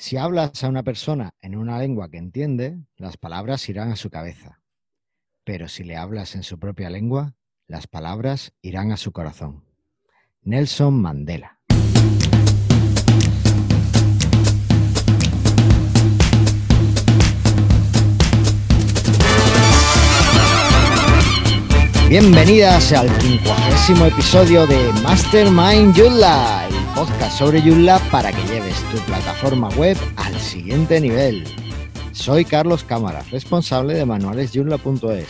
Si hablas a una persona en una lengua que entiende, las palabras irán a su cabeza. Pero si le hablas en su propia lengua, las palabras irán a su corazón. Nelson Mandela. Bienvenidas al 50 episodio de Mastermind Joomla, el podcast sobre Joomla para que lleves tu plataforma web al siguiente nivel. Soy Carlos Cámara, responsable de manualesjoomla.es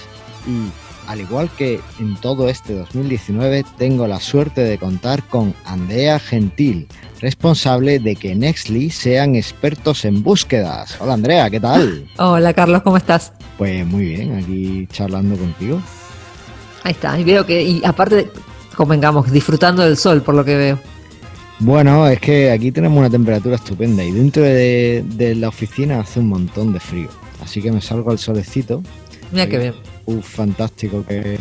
y al igual que en todo este 2019 tengo la suerte de contar con Andrea Gentil, responsable de que Nextly sean expertos en búsquedas. Hola Andrea, ¿qué tal? Hola Carlos, ¿cómo estás? Pues muy bien, aquí charlando contigo. Ahí está, y veo que, y aparte, convengamos, disfrutando del sol, por lo que veo. Bueno, es que aquí tenemos una temperatura estupenda y dentro de, la oficina hace un montón de frío. Así que me salgo al solecito. Mira qué bien. Un fantástico que,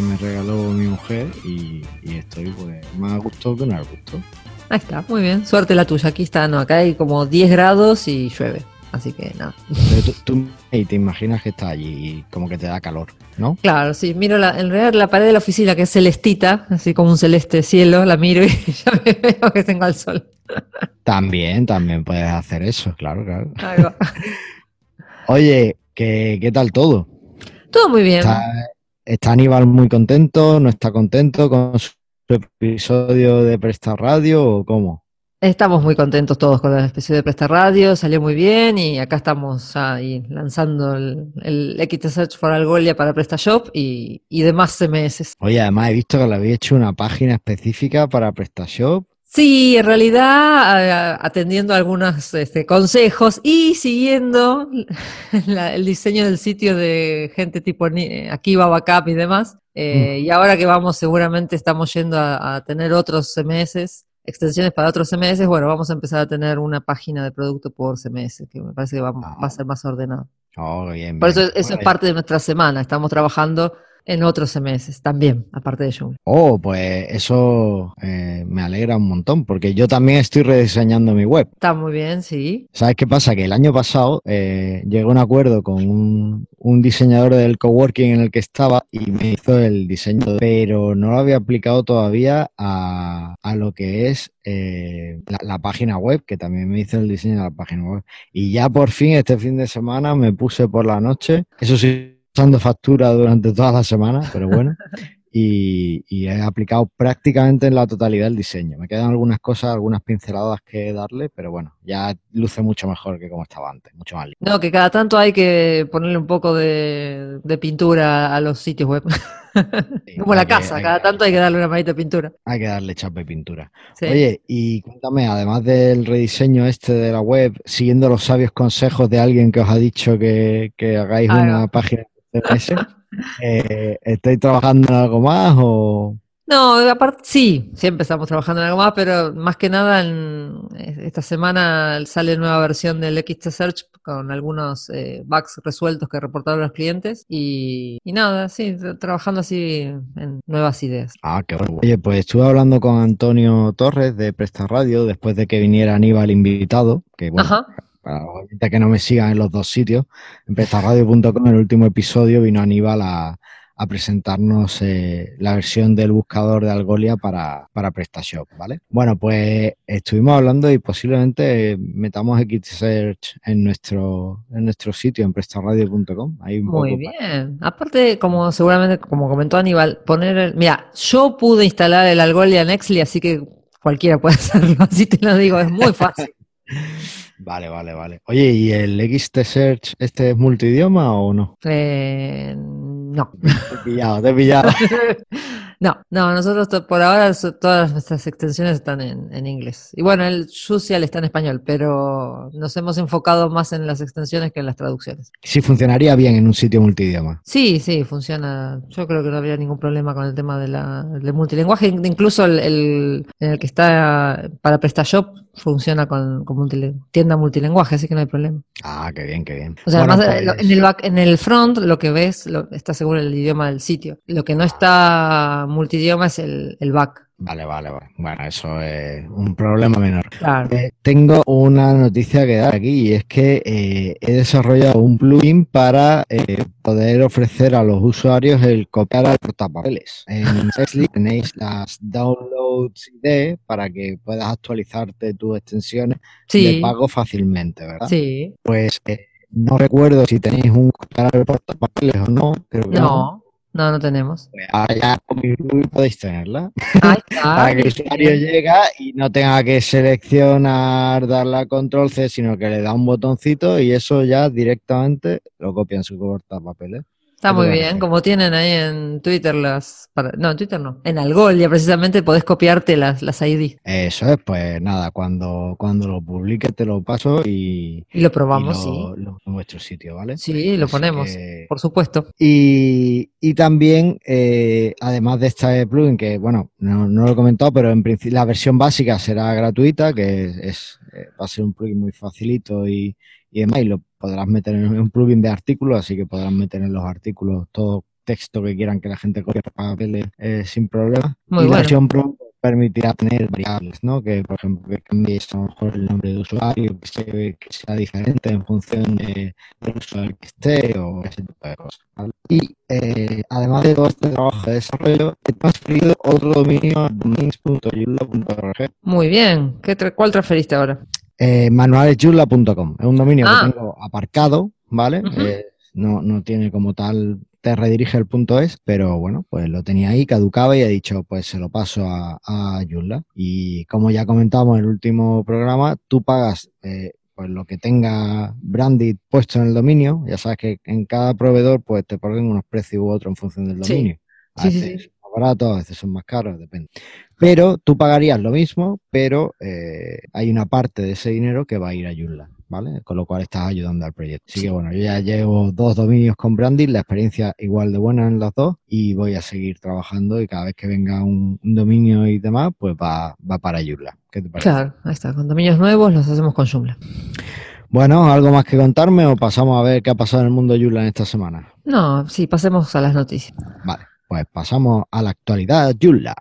me regaló mi mujer y, estoy pues más a gusto que no a gusto. Ahí está, muy bien. Suerte la tuya. Aquí está, no, acá hay como 10 grados y llueve. Así que nada. tú, y te imaginas que está allí y como que te da calor, ¿no? Claro, sí. Miro la, en realidad la pared de la oficina que es celestita, así como un celeste cielo, la miro y ya me veo que tengo al sol. También, también puedes hacer eso, claro, claro. Oye, ¿qué, ¿qué tal todo? Todo muy bien. ¿Está, Aníbal muy contento? ¿No está contento con su episodio de Presta Radio o cómo? Estamos muy contentos todos con la especie de Presta Radio, salió muy bien y acá estamos ahí lanzando el, el Search for Algolia para PrestaShop y, y demás CMS. Oye, además he visto que le habéis hecho una página específica para PrestaShop. Sí, en realidad atendiendo algunos este, consejos y siguiendo el diseño del sitio de gente tipo Akiva Backup y demás. Eh, mm. Y ahora que vamos, seguramente estamos yendo a, a tener otros CMS extensiones para otros CMS, bueno, vamos a empezar a tener una página de producto por CMS, que me parece que va, a ser más ordenado. Oh, bien, por eso eso es parte de nuestra semana, estamos trabajando en otros meses también, aparte de Joomla. Oh, pues eso eh, me alegra un montón, porque yo también estoy rediseñando mi web. Está muy bien, sí. ¿Sabes qué pasa? Que el año pasado eh, llegué a un acuerdo con un, diseñador del coworking en el que estaba y me hizo el diseño, pero no lo había aplicado todavía a, lo que es eh, la, la, página web, que también me hizo el diseño de la página web. Y ya por fin, este fin de semana, me puse por la noche, eso sí pasando factura durante toda la semana, pero bueno. Y, he aplicado prácticamente en la totalidad el diseño. Me quedan algunas cosas, algunas pinceladas que darle, pero bueno, ya luce mucho mejor que como estaba antes, mucho más lindo. No, que cada tanto hay que ponerle un poco de, pintura a los sitios web. como la casa, cada tanto hay que darle una manita de pintura. Hay que darle chapa de pintura. Oye, y cuéntame, además del rediseño este de la web, siguiendo los sabios consejos de alguien que os ha dicho que, hagáis una página eh, ¿Estáis trabajando en algo más o...? No, aparte sí, siempre estamos trabajando en algo más, pero más que nada en, esta semana sale nueva versión del XT Search con algunos eh, bugs resueltos que reportaron los clientes y, nada, sí, trabajando así en nuevas ideas. Ah, qué bueno. Oye, pues estuve hablando con Antonio Torres de Presta Radio después de que viniera Aníbal invitado, que bueno, Ajá para los que no me sigan en los dos sitios, en en el último episodio vino Aníbal a, presentarnos eh, la versión del buscador de Algolia para, para PrestaShop, ¿vale? Bueno, pues estuvimos hablando y posiblemente metamos XSearch en nuestro, en nuestro sitio, en prestarradio.com. Muy bien. Aparte, como seguramente, como comentó Aníbal, poner el... Mira, yo pude instalar el Algolia Nextly, así que cualquiera puede hacerlo, así te lo digo, es muy fácil. Vale, vale, vale. Oye, ¿y el XT Search este es multidioma o no? Eh, no. Te he pillado, te he pillado. No, no, nosotros por ahora todas nuestras extensiones están en, inglés. Y bueno, el Social está en español, pero nos hemos enfocado más en las extensiones que en las traducciones. Sí, funcionaría bien en un sitio multidioma. Sí, sí, funciona. Yo creo que no habría ningún problema con el tema de la, del. Incluso el, el, el que está para PrestaShop funciona con, con tienda multilingüaje, así que no hay problema. Ah, qué bien, qué bien. O sea, además pues en, el back, en el front lo que ves está seguro el idioma del sitio. Lo que no está multidioma es el, el back, Vale, vale, vale. Bueno, eso es un problema menor. Claro. Eh, tengo una noticia que dar aquí y es que eh, he desarrollado un plugin para eh, poder ofrecer a los usuarios el copiar al portapapeles. En Sexly tenéis las downloads ID para que puedas actualizarte tus extensiones de Sí, pago fácilmente, ¿verdad? sí. Pues eh, no recuerdo si tenéis un copiar al portapapeles o no, creo que no. No, no, no tenemos. Ahora ya con mi plugin podéis tenerla. Ahí está. para que el usuario llega y no tenga que seleccionar, darle a control C, sino que le da un botoncito y eso ya directamente lo copia en su portapapeles. Está ¿Qué te muy bien, como tienen ahí en Twitter las... para- no, en Twitter no. En Algolia precisamente podés copiarte las, las ID. Eso es, pues nada, cuando, cuando lo publique te lo paso y, Y lo y probamos, lo- en vuestro sitio, ¿vale? sí. Sí, lo Así ponemos, que- por supuesto. Y, y también, eh, además de este plugin, que bueno, no, no lo he comentado, pero en principio la versión básica será gratuita, que es, es, eh, va a ser un plugin muy facilito y, y demás, y lo podrás meter en un plugin de artículos, así que podrás meter en los artículos todo texto que quieran que la gente copie para papeles eh, sin problema. Muy y la bueno. versión Pro permitirá tener variables, ¿no? Que, por ejemplo, que cambies a lo mejor el nombre de usuario, que, se- que sea diferente en función de, del usuario que esté o ese tipo de cosas. ¿vale? Y eh, además de todo este trabajo de desarrollo, he transferido otro dominio a domains.joomla.org. Muy bien. ¿Qué tra- ¿Cuál transferiste ahora? Eh, manualesjoomla.com. Es un dominio Ah. que tengo aparcado, ¿vale? Eh, no, no tiene como tal, te redirige el punto es, pero bueno, pues lo tenía ahí, caducaba y he dicho, pues se lo paso a, a Joomla. Y como ya comentamos en el último programa, tú pagas eh, pues lo que tenga branded puesto en el dominio. Ya sabes que en cada proveedor pues te ponen unos precios u otros en función del Sí. dominio. A Sí, sí, veces sí. son más baratos, a veces son más caros, depende. Pero tú pagarías lo mismo, pero eh, hay una parte de ese dinero que va a ir a Joomla, ¿vale? Con lo cual estás ayudando al proyecto. Así Sí. que bueno, yo ya llevo dos dominios con branding, la experiencia igual de buena en las dos y voy a seguir trabajando y cada vez que venga un, un dominio y demás, pues va, va para Joomla. ¿Qué te parece? Claro, ahí está. Con dominios nuevos los hacemos con Joomla. Bueno, ¿algo más que contarme o pasamos a ver qué ha pasado en el mundo Joomla en esta semana? No, sí, pasemos a las noticias. Vale, pues pasamos a la actualidad Joomla.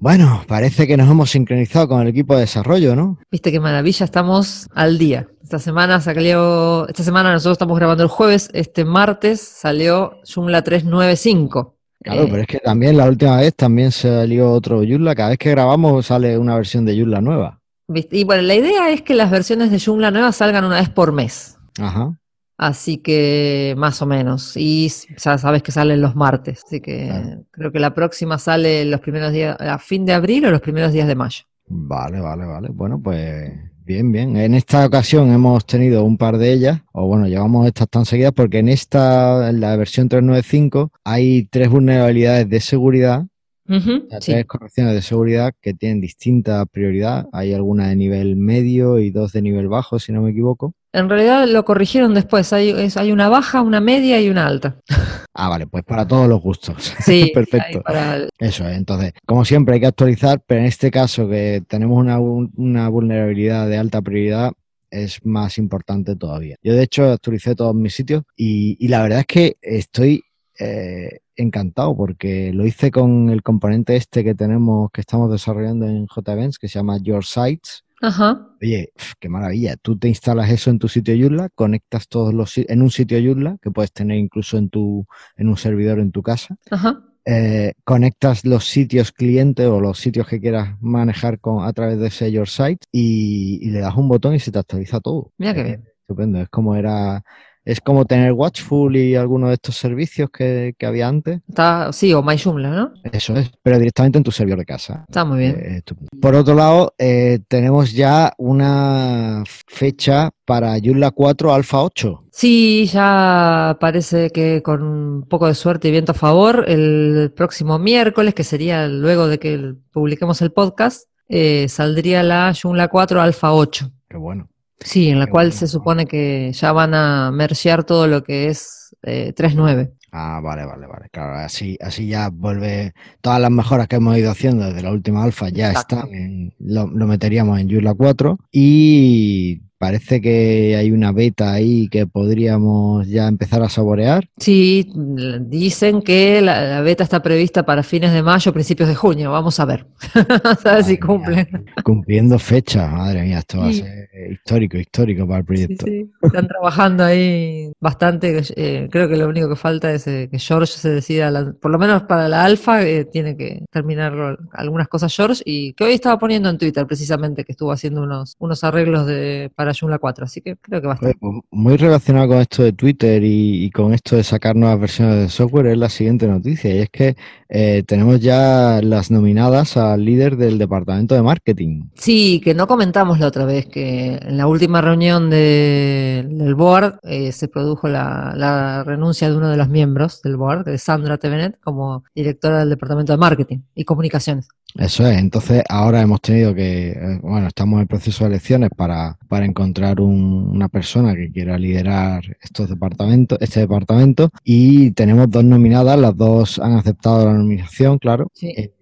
Bueno, parece que nos hemos sincronizado con el equipo de desarrollo, ¿no? Viste qué maravilla, estamos al día. Esta semana salió, esta semana nosotros estamos grabando el jueves, este martes salió Joomla 395. Claro, Eh, pero es que también la última vez también salió otro Joomla. Cada vez que grabamos sale una versión de Joomla nueva. ¿viste? Y bueno, la idea es que las versiones de Joomla nuevas salgan una vez por mes. Ajá. Así que más o menos. Y ya sabes que salen los martes. Así que Claro. creo que la próxima sale los primeros días, a fin de abril o los primeros días de mayo. Vale, vale, vale. Bueno, pues bien, bien. En esta ocasión hemos tenido un par de ellas, o bueno, llevamos estas tan seguidas porque en esta, en la versión 395, hay tres vulnerabilidades de seguridad, Ujú, o sea, sí. tres correcciones de seguridad que tienen distinta prioridad. Hay alguna de nivel medio y dos de nivel bajo, si no me equivoco. En realidad lo corrigieron después. Hay, es- hay una baja, una media y una alta. Ah, vale, pues para todos los gustos. Sí, Perfecto. hay para el- Eso es, entonces, como siempre hay que actualizar, pero en este caso que tenemos una, vul- una vulnerabilidad de alta prioridad, es más importante todavía. Yo de hecho actualicé todos mis sitios y, y la verdad es que estoy eh, encantado porque lo hice con el componente este que tenemos, que estamos desarrollando en JVents, que se llama Your Sites. Ajá. Oye, qué maravilla. Tú te instalas eso en tu sitio Joomla, conectas todos los en un sitio Joomla que puedes tener incluso en tu en un servidor en tu casa Ajá. eh, conectas los sitios cliente o los sitios que quieras manejar con, a través de ese Your Site y, y le das un botón y se te actualiza todo. Mira qué Eh, bien. Estupendo. Es como era, es como tener Watchful y alguno de estos servicios que, que había antes. Está, sí, o MyJoomla, ¿no? Eso es, pero directamente en tu servidor de casa. Está muy bien. Eh. Por otro lado, eh, tenemos ya una fecha para Joomla 4 Alpha 8. Sí, ya parece que con un poco de suerte y viento a favor, el próximo miércoles, que sería luego de que publiquemos el podcast, eh, saldría la Joomla 4 Alpha 8. Qué bueno. Sí, en la cual se supone que ya van a mergear todo lo que es eh, 3.9. Ah, vale, vale, vale. Claro, así, así ya vuelve. Todas las mejoras que hemos ido haciendo desde la última alfa ya Exacto. están. en- lo, lo meteríamos en Joomla 4 y parece que hay una beta ahí que podríamos ya empezar a saborear. Sí, dicen que la, beta está prevista para fines de mayo, principios de junio. Vamos a ver. a ver si cumplen. Cumpliendo fecha, madre mía, esto va a ser histórico, histórico para el proyecto. Sí, Están trabajando ahí bastante. Eh, creo que lo único que falta es eh, que George se decida, por lo menos para la alfa, eh, tiene que terminar algunas cosas George y que hoy estaba poniendo en Twitter precisamente que estuvo haciendo unos, unos arreglos de, para Joomla 4, así que creo que va a estar. Pues, muy relacionado con esto de Twitter y, con esto de sacar nuevas versiones de software es la siguiente noticia y es que eh, tenemos ya las nominadas al líder del departamento de marketing. Sí, que no comentamos la otra vez que en la última reunión del board eh, se produjo la, la, renuncia de uno de los miembros del board, de Sandra Tevenet, como directora del departamento de marketing y comunicaciones. Eso es, entonces ahora hemos tenido que, eh, bueno, estamos en el proceso de elecciones para, para encontrar una persona que quiera liderar estos departamentos, este departamento y tenemos dos nominadas, las dos han aceptado la nominación, claro. Eh,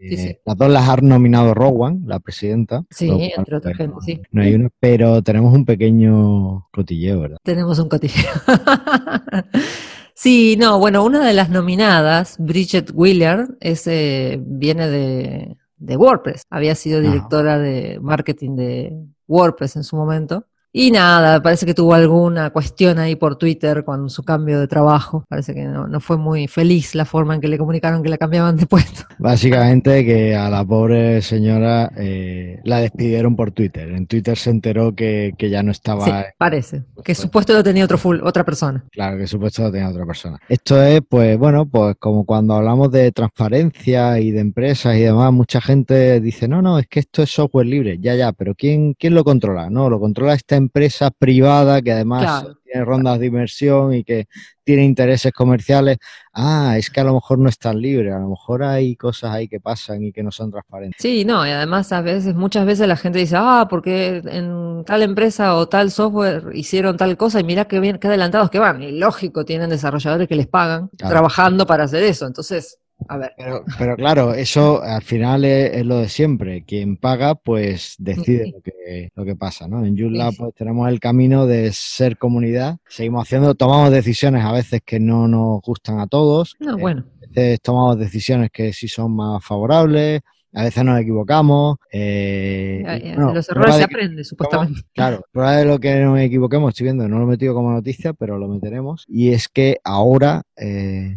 las dos las ha nominado Rowan, la presidenta. Sí, entre otras gente, sí. No hay una, pero tenemos un pequeño cotilleo, ¿verdad? Tenemos un cotilleo. Sí, no, bueno, una de las nominadas, Bridget Willard, ese viene de, de WordPress. Había sido directora de marketing de WordPress en su momento. Y nada, parece que tuvo alguna cuestión ahí por Twitter con su cambio de trabajo. Parece que no, fue muy feliz la forma en que le comunicaron que la cambiaban de puesto. Básicamente que a la pobre señora eh, la despidieron por Twitter. En Twitter se enteró que, ya no estaba. Sí, parece. Que su puesto lo tenía otro full, otra persona. Claro, que su puesto lo tenía otra persona. Esto es, pues bueno, pues como cuando hablamos de transparencia y de empresas y demás, mucha gente dice, no, no, es que esto es software libre. Ya, ya, pero ¿quién, quién lo controla? No, lo controla esta empresa privada que además tiene rondas de inversión y que tiene intereses comerciales. Ah, es que a lo mejor no es tan libre, a lo mejor hay cosas ahí que pasan y que no son transparentes. Sí, no, y además a veces, muchas veces la gente dice, ah, porque en tal empresa o tal software hicieron tal cosa y mira qué bien, qué adelantados que van. Y lógico, tienen desarrolladores que les pagan trabajando para hacer eso. Entonces, a ver. Pero, pero claro, eso al final es, lo de siempre. Quien paga, pues decide lo, que, lo que pasa, ¿no? En Joomla pues tenemos el camino de ser comunidad. Seguimos haciendo, tomamos decisiones a veces que no nos gustan a todos. No, bueno. A veces tomamos decisiones que sí son más favorables, a veces nos equivocamos. Eh, los errores se aprenden, supuestamente. Claro, prueba de lo que nos equivoquemos, estoy viendo, no lo he metido como noticia, pero lo meteremos. Y es que ahora, eh,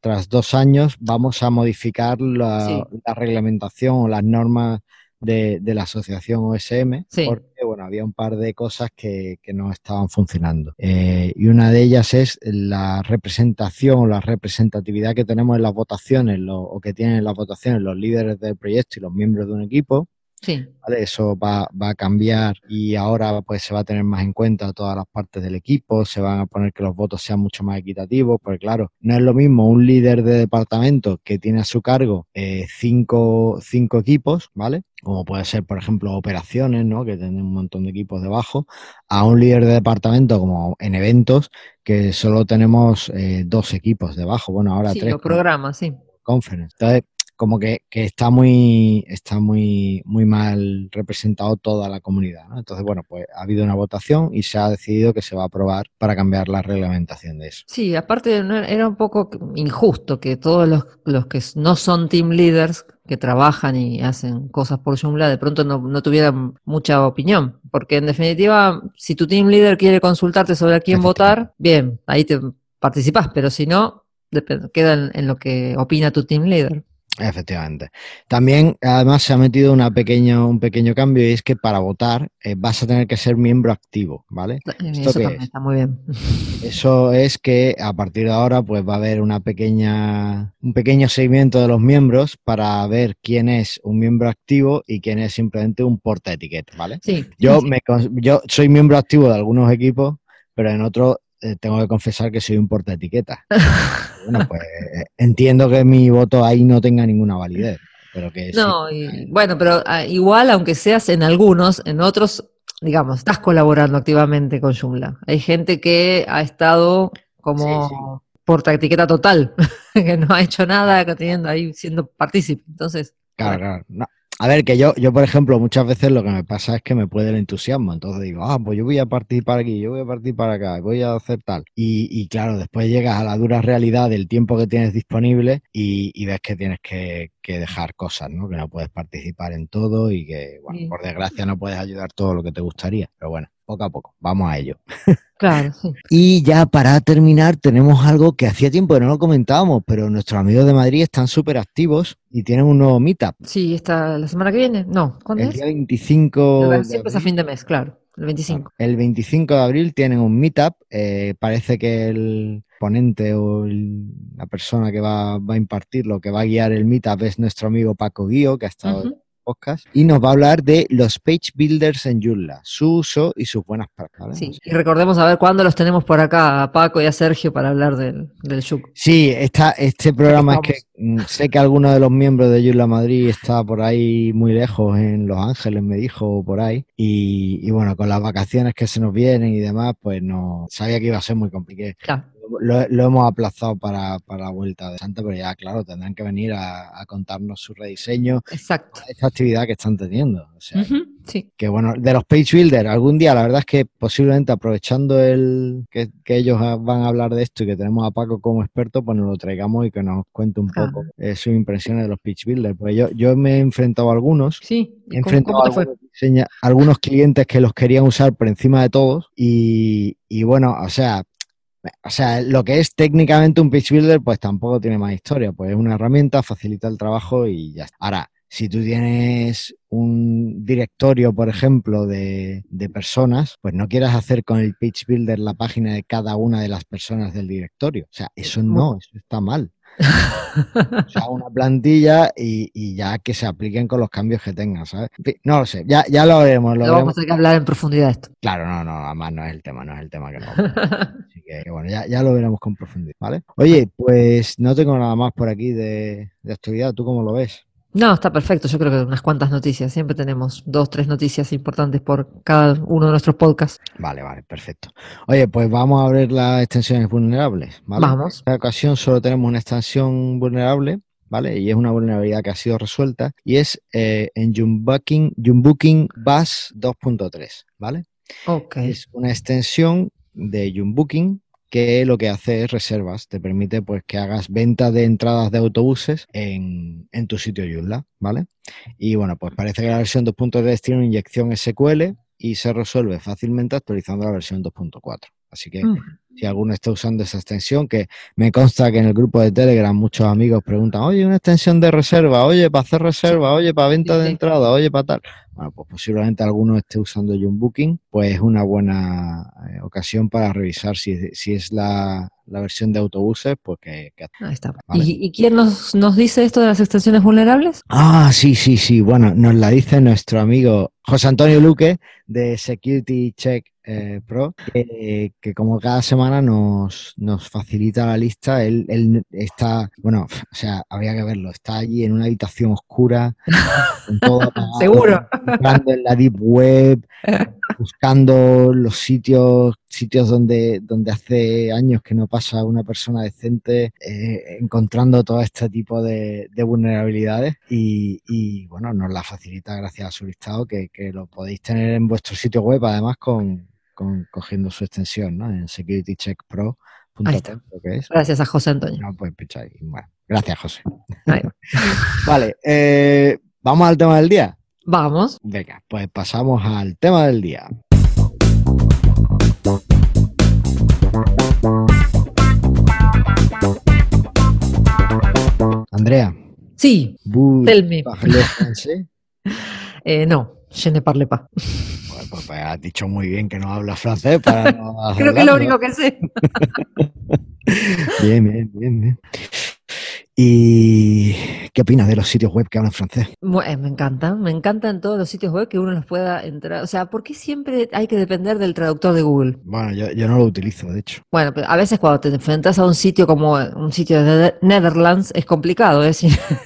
tras dos años, vamos a modificar la reglamentación o las normas de, la asociación OSM, porque bueno, había un par de cosas que, no estaban funcionando. Eh, y una de ellas es la representación o la representatividad que tenemos en las votaciones o que tienen en las votaciones los líderes del proyecto y los miembros de un equipo. Sí. Eso va, a cambiar y ahora pues se va a tener más en cuenta todas las partes del equipo, se van a poner que los votos sean mucho más equitativos, porque claro, no es lo mismo un líder de departamento que tiene a su cargo eh, cinco, cinco equipos, ¿vale? como puede ser, por ejemplo, operaciones, ¿no? que tienen un montón de equipos debajo, a un líder de departamento como en eventos, que solo tenemos eh, dos equipos debajo, bueno, ahora sí, tres. Los programas, sí. Conference. Entonces, como que, está muy está muy muy mal representado toda la comunidad. Entonces, bueno, pues ha habido una votación y se ha decidido que se va a aprobar para cambiar la reglamentación de eso. Sí, aparte era un poco injusto que todos los, los que no son team leaders que trabajan y hacen cosas por Joomla de pronto no, tuvieran mucha opinión. Porque en definitiva, si tu team leader quiere consultarte sobre a quién votar, bien, ahí te participas, pero si no, queda en lo que opina tu team leader. Efectivamente. También, además, se ha metido una pequeña, un pequeño cambio y es que para votar eh, vas a tener que ser miembro activo, ¿vale? Eso también está muy bien. Eso es que a partir de ahora, pues va a haber una pequeña, un pequeño seguimiento de los miembros para ver quién es un miembro activo y quién es simplemente un porta etiqueta, ¿vale? Sí. Yo, Me, yo soy miembro activo de algunos equipos, pero en otros eh, tengo que confesar que soy un porta etiqueta. bueno, pues entiendo que mi voto ahí no tenga ninguna validez. Pero que no, bueno, pero ah, igual, aunque seas en algunos, en otros, digamos, estás colaborando activamente con Joomla. Hay gente que ha estado como porta etiqueta total, que no ha hecho nada, que teniendo ahí siendo partícipe. Entonces. Claro, claro. A ver, que yo, yo, por ejemplo, muchas veces lo que me pasa es que me puede el entusiasmo. Entonces digo, ah, pues yo voy a participar aquí, yo voy a participar acá, voy a hacer tal. Y, y claro, después llegas a la dura realidad del tiempo que tienes disponible y, y ves que tienes que, que, dejar cosas, ¿no? Que no puedes participar en todo y que, bueno, por desgracia no puedes ayudar todo lo que te gustaría. Pero bueno, poco a poco, vamos a ello. Claro, sí. Y ya para terminar, tenemos algo que hacía tiempo que no lo comentábamos, pero nuestros amigos de Madrid están súper activos y tienen un nuevo meetup. Sí, está la semana que viene. No, ¿cuándo El es? día 25. Siempre es a fin de mes, claro. El 25. El 25 de abril tienen un meetup. eh, parece que el ponente o el- la persona que va, va a impartirlo, que va a guiar el meetup es nuestro amigo Paco Guío, que ha estado. Podcast, y nos va a hablar de los page builders en Joomla, su uso y sus buenas prácticas. ¿vale? Sí, y recordemos a ver cuándo los tenemos por acá, a Paco y a Sergio, para hablar del, del Yuk. Sí, está, este programa es que mm, sé que alguno de los miembros de Joomla Madrid está por ahí muy lejos, en Los Ángeles, me dijo, por ahí. Y, y bueno, con las vacaciones que se nos vienen y demás, pues no sabía que iba a ser muy complicado. Claro. Lo, lo hemos aplazado para, para la vuelta de Santa, pero ya, claro, tendrán que venir a, a contarnos su rediseño, Exacto. esta actividad que están teniendo. O sea, Sí, que bueno, de los page builders, algún día, la verdad es que posiblemente aprovechando el que, que ellos van a hablar de esto y que tenemos a Paco como experto, pues nos lo traigamos y que nos cuente un poco eh, sus impresiones de los page builders. Pues yo, yo me he enfrentado a algunos, sí. he ¿Y cómo- enfrentado cómo a algunos, diseña- algunos clientes que los querían usar por encima de todos y, y bueno, o sea, o sea, lo que es técnicamente un page builder, pues tampoco tiene más historia, pues es una herramienta, facilita el trabajo y ya está. Ahora, si tú tienes un directorio, por ejemplo, de, de personas, pues no quieras hacer con el page builder la página de cada una de las personas del directorio. O sea, eso no, eso está mal. O sea, una plantilla y, y ya que se apliquen con los cambios que tengan, ¿sabes? No lo sé, ya, ya lo veremos. Lo vamos a tener que hablar en profundidad de esto. Claro, no, no, además no es el tema, no es el tema que no. Así que bueno, ya, ya lo veremos con profundidad, ¿vale? Oye, pues no tengo nada más por aquí de, de actividad, ¿tú cómo lo ves? No, está perfecto. Yo creo que unas cuantas noticias. Siempre tenemos dos, tres noticias importantes por cada uno de nuestros podcasts. Vale, vale, perfecto. Oye, pues vamos a ver las extensiones vulnerables, ¿vale? En Vamos. esta ocasión solo tenemos una extensión vulnerable, ¿vale? Y es una vulnerabilidad que ha sido resuelta y es eh, en Junebooking, Junebooking Bus 2.3, ¿vale? Ok. Es una extensión de Junebooking que lo que hace es reservas, te permite pues que hagas ventas de entradas de autobuses en, en tu sitio Joomla, ¿vale? Y bueno, pues parece que la versión 2.3 tiene una inyección SQL y se resuelve fácilmente actualizando la versión 2.4. Así que. Si alguno está usando esa extensión, que me consta que en el grupo de Telegram muchos amigos preguntan, oye, una extensión de reserva, oye, para hacer reserva, oye, para venta de entrada, oye, para tal. Bueno, pues posiblemente alguno esté usando Junebooking, pues es una buena eh, ocasión para revisar si, si es la, la versión de autobuses, pues que... que- Ahí está. Vale. ¿Y, y quién nos, nos dice esto de las extensiones vulnerables? Ah, sí, sí, sí. Bueno, nos la dice nuestro amigo José Antonio Luque de Security Check eh, Pro, que, que como cada semana nos, nos facilita la lista. Él, él está, bueno, o sea, habría que verlo. Está allí en una habitación oscura, con todo apagado, Seguro. entrando en la deep web, buscando los sitios, sitios donde, donde hace años que no pasa una persona decente, eh, encontrando todo este tipo de, de vulnerabilidades y, y, bueno, nos la facilita gracias a su listado que, que lo podéis tener en vuestro sitio web además con, con cogiendo su extensión, ¿no? En securitycheckpro.com. Gracias a José Antonio. No, pues. Bueno, gracias José. Vale, eh, vamos al tema del día. Vamos. Venga, pues pasamos al tema del día. Andrea, Sí, vous tell me. français? Eh, no, je ne parle pas. Pues, pues has dicho muy bien que no hablas francés para no Creo que es lo único que sé. Bien, bien, bien, bien. ¿Y qué opinas de los sitios web que hablan francés? Bueno, me encanta, me encantan todos los sitios web que uno los pueda entrar. O sea, ¿por qué siempre hay que depender del traductor de Google? Bueno, yo, yo no lo utilizo, de hecho. Bueno, pero a veces cuando te enfrentas a un sitio como un sitio de Netherlands es complicado, ¿eh?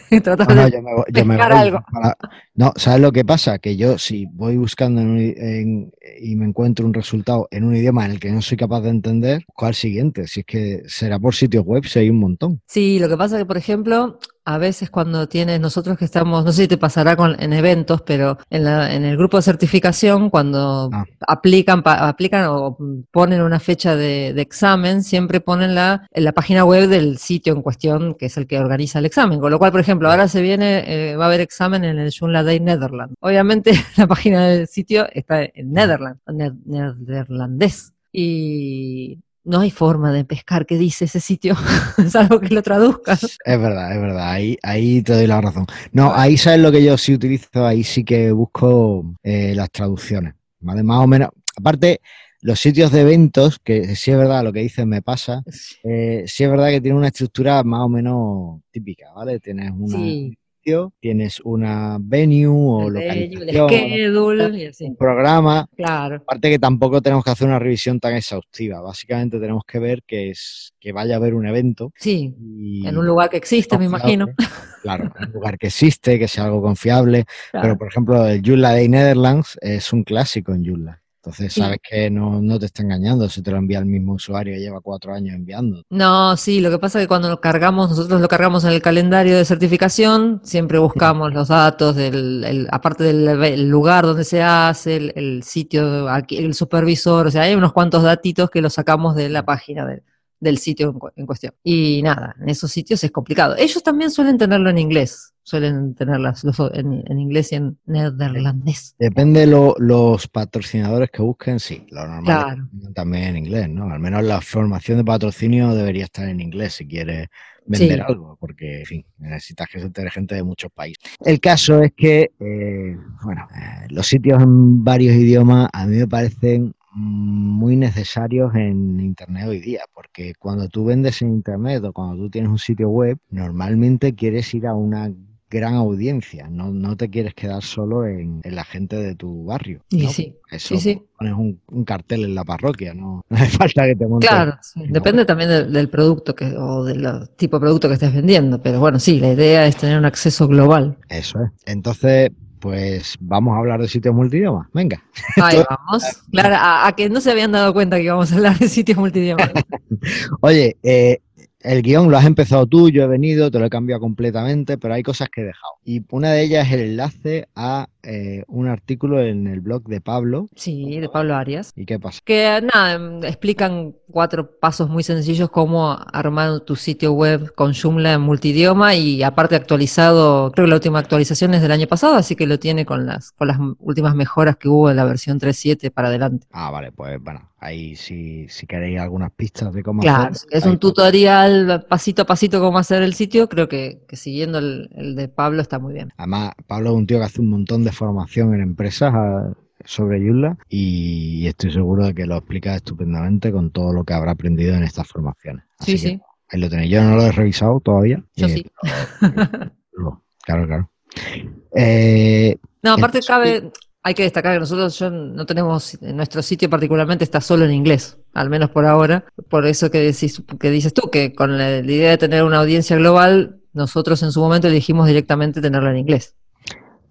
Si tratas No, no, de yo me, voy- yo me algo. para- No, ¿sabes lo que pasa? Que yo si voy buscando en un en- y me encuentro un resultado en un idioma en el que no soy capaz de entender, ¿cuál siguiente? Si es que será por sitios web, si hay un montón. Sí, lo que pasa es que, por ejemplo, a veces cuando tienes, nosotros que estamos, no sé si te pasará con, en eventos, pero en, la, en el grupo de certificación, cuando Ah. aplican, pa- aplican o ponen una fecha de, de examen, siempre ponen la, en la página web del sitio en cuestión, que es el que organiza el examen. Con lo cual, por ejemplo, ahora se viene, eh, va a haber examen en el Joomla Day Netherlands. Obviamente, la página del sitio está en Netherlands, ne- neerlandés. Y no hay forma de pescar qué dice ese sitio, salvo que lo traduzcas. Es verdad, es verdad, ahí, ahí te doy la razón. No, ahí sabes lo que yo sí utilizo, ahí sí que busco eh, las traducciones, ¿vale? Más o menos, aparte, los sitios de eventos, que sí es verdad lo que dices me pasa, eh, sí es verdad que tiene una estructura más o menos típica, ¿vale? Tienes una Sí. Sitio, tienes una venue o localización, schedule un programa, Claro. Aparte que tampoco tenemos que hacer una revisión tan exhaustiva. Básicamente tenemos que ver que es que vaya a haber un evento Sí, y en un lugar que existe, me imagino. Claro, en un lugar que existe, que sea algo confiable. Pero por ejemplo, el Joomla Day Netherlands es un clásico en Joomla. Entonces Sí. sabes que no, no te está engañando si te lo envía el mismo usuario que lleva cuatro años enviando. No, sí, lo que pasa es que cuando lo cargamos, nosotros lo cargamos en el calendario de certificación, siempre buscamos los datos del, el- aparte del el lugar donde se hace, el, el sitio, aquí, el supervisor, o sea, hay unos cuantos datitos que los sacamos de la página de- del sitio en, cu- en cuestión. Y nada, en esos sitios es complicado. Ellos también suelen tenerlo en inglés, suelen tenerlas los- en, en inglés y en neerlandés. Depende de lo- los patrocinadores que busquen, sí. Lo normal es que Claro. también en inglés, ¿no? Al menos la formación de patrocinio debería estar en inglés si quieres vender Sí. algo, porque, en fin, necesitas que se entere gente de muchos países. El caso es que, eh, bueno, eh, los sitios en varios idiomas a mí me parecen muy necesarios en Internet hoy día, porque cuando tú vendes en Internet o cuando tú tienes un sitio web, normalmente quieres ir a una gran audiencia, no, no te quieres quedar solo en, en la gente de tu barrio. Y ¿no? sí, Eso sí, sí. pones un, un cartel en la parroquia, no, no hace falta que te montes. Claro, sí, depende también del, del producto que, o del tipo de producto que estés vendiendo, pero bueno, sí, la idea es tener un acceso global. Eso es. Entonces, pues vamos a hablar de sitios multidiomas. Venga. Ahí vamos. Claro, a, a que no se habían dado cuenta que íbamos a hablar de sitios multidiomas. Oye, eh, el guion lo has empezado tú, yo he venido, te lo he cambiado completamente, pero hay cosas que he dejado. Y una de ellas es el enlace a eh, un artículo en el blog de Pablo. Sí, de Pablo Arias. ¿Y qué pasa? Que nada, em, explican cuatro pasos muy sencillos cómo armar tu sitio web con Joomla en multidioma y aparte actualizado, creo que la última actualización es del año pasado, así que lo tiene con las, con las últimas mejoras que hubo en la versión 3.7 para adelante. Ah, vale, pues bueno, ahí si, si queréis algunas pistas de cómo Claro, hacer. es un tutorial pasito a pasito cómo hacer el sitio, creo que, que siguiendo el, el de Pablo está muy bien. Además, Pablo es un tío que hace un montón de formación en empresas a- sobre Joomla y estoy seguro de que lo explica estupendamente con todo lo que habrá aprendido en estas formaciones. Así Sí, que sí, ahí lo tenéis. Yo no lo he revisado todavía. yo eh, sí. pero- claro, claro. Eh, No, aparte Entonces, cabe, hay que destacar que nosotros yo no tenemos, nuestro sitio particularmente está solo en inglés, al menos por ahora. Por eso que decís, que dices tú, que con la, la idea de tener una audiencia global, nosotros en su momento elegimos directamente tenerlo en inglés.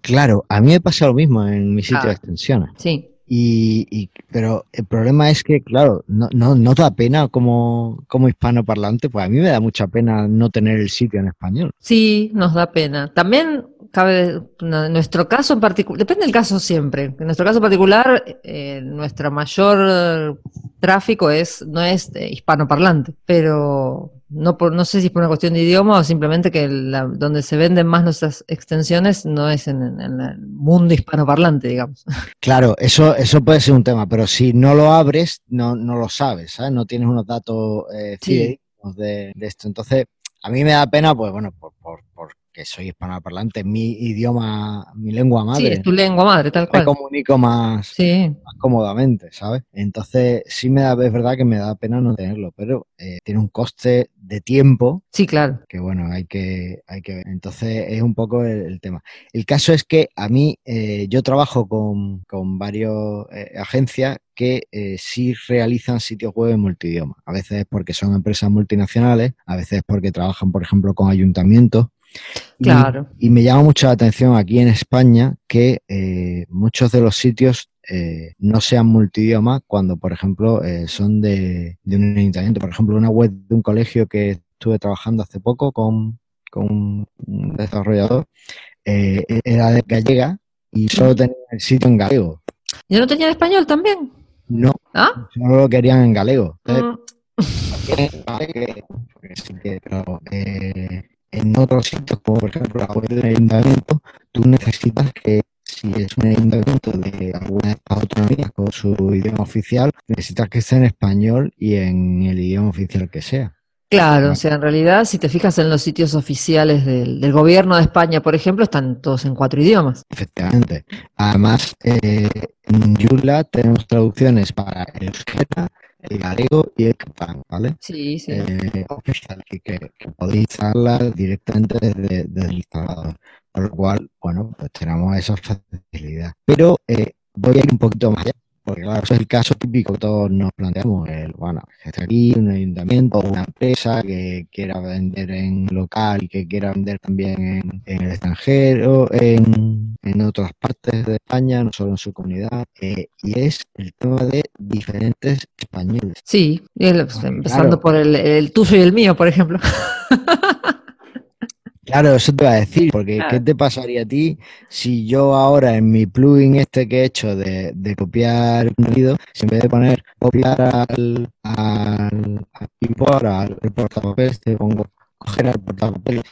Claro, a mí me pasa lo mismo en mi sitio Ah. de extensiones. Sí, Y, y- pero el problema es que, claro, no, no, no da pena como, como hispanoparlante, pues a mí me da mucha pena no tener el sitio en español. sí, nos da pena. También cabe, en nuestro caso en particular, depende del caso siempre. En nuestro caso particular, eh, nuestro mayor tráfico es, no es eh, hispanoparlante, pero no, por, no sé si es por una cuestión de idioma o simplemente que la- donde se venden más nuestras extensiones no es en, en el mundo hispanoparlante, digamos. Claro, eso, eso puede ser un tema, pero si no lo abres, no, no lo sabes, ¿sabes? No tienes unos datos eh, Sí. de, de esto. Entonces, a mí me da pena, pues bueno, por, por, porque soy hispanoparlante, es mi idioma, mi lengua Sí, madre. es tu lengua madre, tal me cual. comunico más, Sí, más cómodamente, ¿sabes? Entonces, sí me da, es verdad que me da pena no tenerlo, pero eh, tiene un coste de tiempo sí, claro. que bueno, hay que, hay que ver. Entonces es un poco el, el tema. El caso es que a mí, eh, yo trabajo con, con varias agencias que eh, sí realizan sitios web en multidioma. A veces es porque son empresas multinacionales, a veces es porque trabajan, por ejemplo, con ayuntamientos. Claro. Y, me llama mucho la atención aquí en España que eh, muchos de los sitios eh, no sean multidioma cuando, por ejemplo, eh, son de, de un ayuntamiento. Por ejemplo, una web de un colegio que estuve trabajando hace poco con, con un desarrollador, era de gallega y solo tenía el sitio en galego. ¿Ya no tenía en español también? No, ¿Ah? solo lo querían en galego. Entonces, Mm, vale que- porque sí que, pero, eh, en otros sitios, como por ejemplo la web del ayuntamiento, tú necesitas que si es un ayuntamiento de alguna de estas autonomías con su idioma oficial, necesitas que esté en español y en el idioma oficial que sea. Claro, o sea, en realidad, si te fijas en los sitios oficiales del, del gobierno de España, por ejemplo, están todos en cuatro idiomas. Efectivamente. Además, eh, en Joomla tenemos traducciones para el euskera, el galego y el catalán, ¿vale? Sí, sí. eh, oficial, que, que podéis instalarla directamente desde, desde el instalador. Por lo cual, bueno, pues tenemos esa facilidad. Pero eh, voy a ir un poquito más allá, porque claro, eso es el caso típico que todos nos planteamos. El, bueno, que aquí un ayuntamiento o una empresa que quiera vender en local y que quiera vender también en, en el extranjero, en, en otras partes de España, no solo en su comunidad. eh, y es el tema de diferentes españoles. Sí, el- empezando claro. por el, el tuyo y el mío, por ejemplo. Claro, eso te iba a decir, porque Claro. ¿qué te pasaría a ti si yo ahora en mi plugin este que he hecho de, de copiar contenido, si en vez de poner copiar al, al, al al portapapeles, te pongo coger al portapapeles?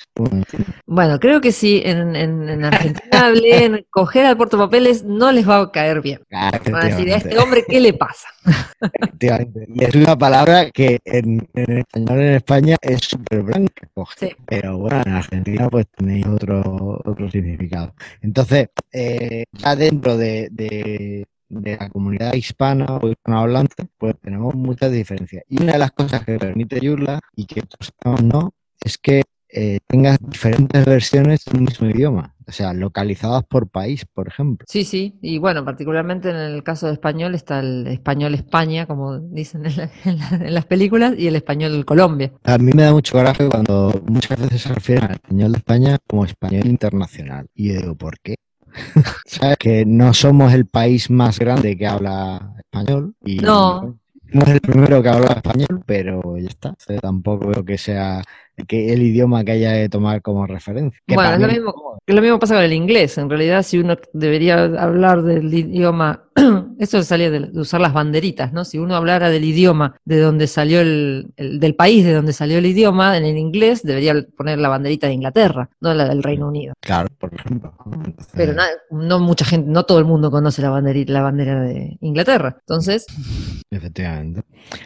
Bueno, creo que si en, en, en Argentina leen coger al portapapeles no les va a caer bien. claro, Van a decir, a este hombre, ¿qué le pasa? Y es una palabra que en, en español en España es súper blanca, coger. Sí. Pero bueno, en Argentina pues tenéis otro, otro significado. Entonces, eh, ya dentro de, de- de la comunidad hispana o hispanohablante, pues tenemos muchas diferencias. Y una de las cosas que permite Joomla y que otros no, es que eh, tengas diferentes versiones de un mismo idioma, o sea, localizadas por país, por ejemplo. Sí, sí, y bueno, particularmente en el caso de español está el español España, como dicen en, la- en la- en las películas, y el español Colombia. A mí me da mucho coraje cuando muchas veces se refieren al español de España como español internacional. Y yo digo, ¿por qué? ¿Sabes? Que no somos el país más grande que habla español. Y No. No es el primero que habla español, pero ya está. Tampoco veo que sea que el idioma que haya que tomar como referencia. Que Bueno, es lo mismo, lo mismo pasa con el inglés. En realidad, si uno debería hablar del idioma, eso salía de, de usar las banderitas, ¿no? Si uno hablara del idioma de donde salió el, el- del país de donde salió el idioma, en el inglés debería poner la banderita de Inglaterra, no la del Reino Unido. Claro, por ejemplo. Pero na- no mucha gente, no todo el mundo conoce la banderita, la bandera de Inglaterra. Entonces, Efectivamente.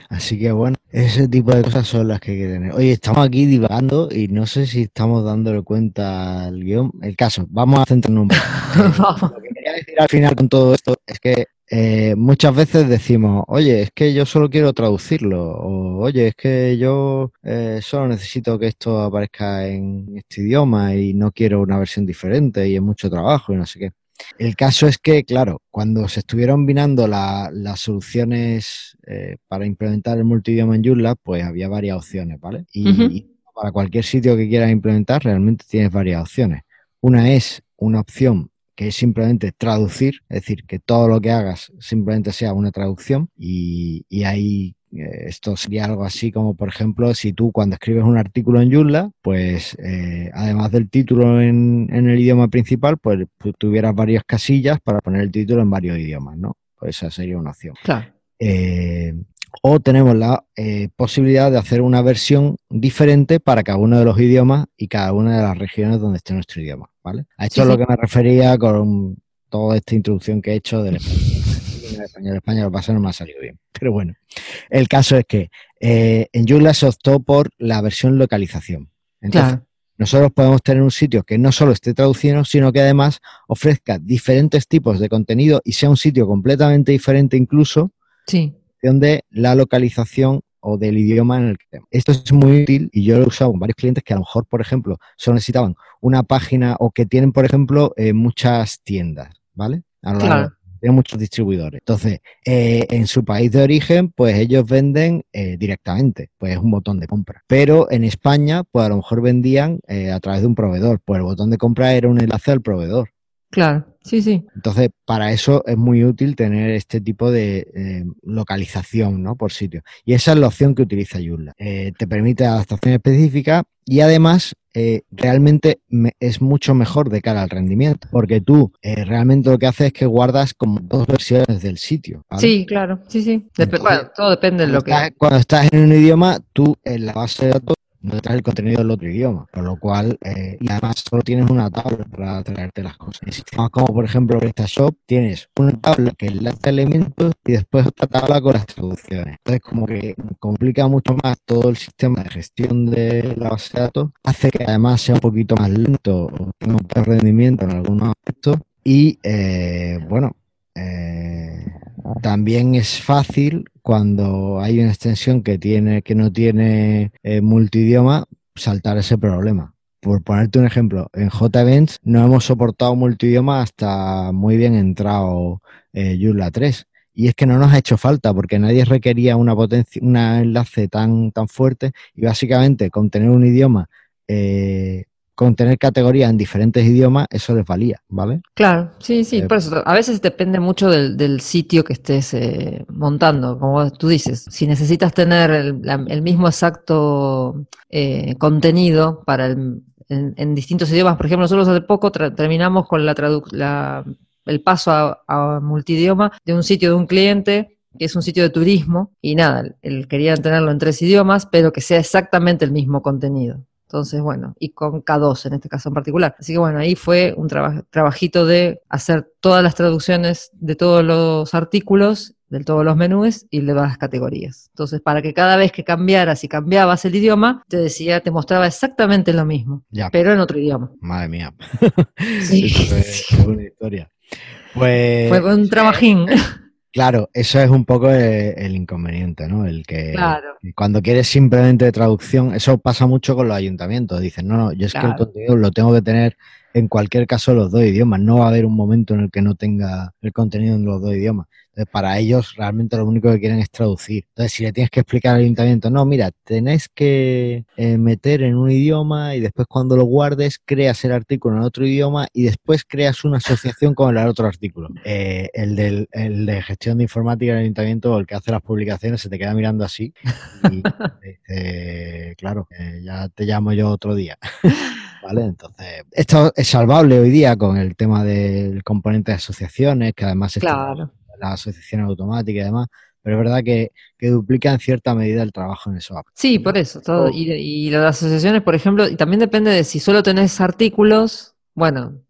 Así que bueno, ese tipo de cosas son las que hay que tener. Oye, estamos aquí divagando y no sé si estamos dándole cuenta al guion. El caso, vamos a centrarnos un poco. Eh. Lo que quería decir al final con todo esto es que eh, muchas veces decimos, oye, es que yo solo quiero traducirlo, o oye, es que yo eh, solo necesito que esto aparezca en este idioma y no quiero una versión diferente y es mucho trabajo y no sé qué. El caso es que, claro, cuando se estuvieron vinando la- las soluciones eh, para implementar el multidioma en Joomla, pues había varias opciones, ¿vale? Y, y para cualquier sitio que quieras implementar, realmente tienes varias opciones. Una es una opción que es simplemente traducir, es decir, que todo lo que hagas simplemente sea una traducción y, y ahí eh, esto sería algo así como, por ejemplo, si tú cuando escribes un artículo en Joomla, pues eh, además del título en, en el idioma principal, pues tú tuvieras varias casillas para poner el título en varios idiomas, ¿no? Pues esa sería una opción. claro. Eh, o tenemos la eh, posibilidad de hacer una versión diferente para cada uno de los idiomas y cada una de las regiones donde esté nuestro idioma, ¿vale? A esto Sí, es lo que me refería con toda esta introducción que he hecho del español. El español, el español pasa no me ha salido bien. Pero bueno, el caso es que eh, en Joomla se optó por la versión localización. Entonces, Claro. nosotros podemos tener un sitio que no solo esté traducido, sino que además ofrezca diferentes tipos de contenido y sea un sitio completamente diferente incluso Sí. De la localización o del idioma en el que estemos. Esto es muy útil y yo lo he usado con varios clientes que a lo mejor, por ejemplo, solo necesitaban una página o que tienen, por ejemplo, eh, muchas tiendas, ¿vale? A lo Claro. tienen muchos distribuidores. Entonces, eh, en su país de origen, pues ellos venden eh, directamente, pues es un botón de compra. Pero en España, pues a lo mejor vendían eh, a través de un proveedor, pues el botón de compra era un enlace al proveedor. Claro, sí, sí. Entonces, para eso es muy útil tener este tipo de eh, localización, ¿no? Por sitio. Y esa es la opción que utiliza Joomla. Eh, te permite adaptación específica y además eh, realmente es mucho mejor de cara al rendimiento, porque tú realmente lo que haces es que guardas como dos versiones del sitio. Sí, claro, sí, sí. bueno, todo depende de lo que... cuando estás en un idioma, tú en la base de datos no traes el contenido del otro idioma, por lo cual, eh, y además solo tienes una tabla para traerte las cosas. En sistemas como por ejemplo PrestaShop, tienes una tabla que enlaza elementos y después otra tabla con las traducciones. Entonces, como que complica mucho más todo el sistema de gestión de la base de datos, hace que además sea un poquito más lento o tenga un peor rendimiento en algunos aspectos. Y eh, bueno, eh, también es fácil cuando hay una extensión que tiene que no tiene eh, multidioma saltar ese problema. Por ponerte un ejemplo, en JEvents no hemos soportado multidioma hasta muy bien entrado eh, Joomla 3. Y es que no nos ha hecho falta porque nadie requería una potencia, un enlace tan, tan fuerte y básicamente con tener un idioma eh, con tener categorías en diferentes idiomas, eso les valía, ¿vale? Claro, sí, sí, eh, por eso a veces depende mucho del, sitio que estés eh, montando, como tú dices, si necesitas tener el, mismo exacto eh, contenido para en, distintos idiomas, por ejemplo, nosotros hace poco terminamos con la, el paso a, a multidioma de un sitio de un cliente que es un sitio de turismo, y nada, él quería tenerlo en tres idiomas, pero que sea exactamente el mismo contenido. Entonces, bueno, y con K2 en este caso en particular. Así que bueno, ahí fue un trabajito de hacer todas las traducciones de todos los artículos, de todos los menús y de las categorías. Entonces, para que cada vez que cambiaras y cambiabas el idioma, te decía, te mostraba exactamente lo mismo, pero en otro idioma. Madre mía. Sí. es una historia. Pues, fue un trabajín. Claro, eso es un poco el, inconveniente, ¿no? El que cuando quieres simplemente traducción, eso pasa mucho con los ayuntamientos. Dicen, no, no, yo es que el contenido lo tengo que tener en cualquier caso los dos idiomas. No va a haber un momento en el que no tenga el contenido en los dos idiomas. Entonces, para ellos realmente lo único que quieren es traducir. Entonces, si le tienes que explicar al ayuntamiento, no, mira, tenés que eh, meter en un idioma y después cuando lo guardes creas el artículo en otro idioma y después creas una asociación con el otro artículo. Eh, el, del, el de gestión de informática del ayuntamiento el que hace las publicaciones se te queda mirando así y claro, eh, ya te llamo yo otro día. ¿Vale? Entonces, esto es salvable hoy día con el tema del componente de asociaciones, que además claro las asociaciones automáticas y demás, pero es verdad que, duplica en cierta medida el trabajo en eso. Sí, por eso. Todo, y, y las asociaciones, por ejemplo, y también depende de si solo tenés artículos, bueno,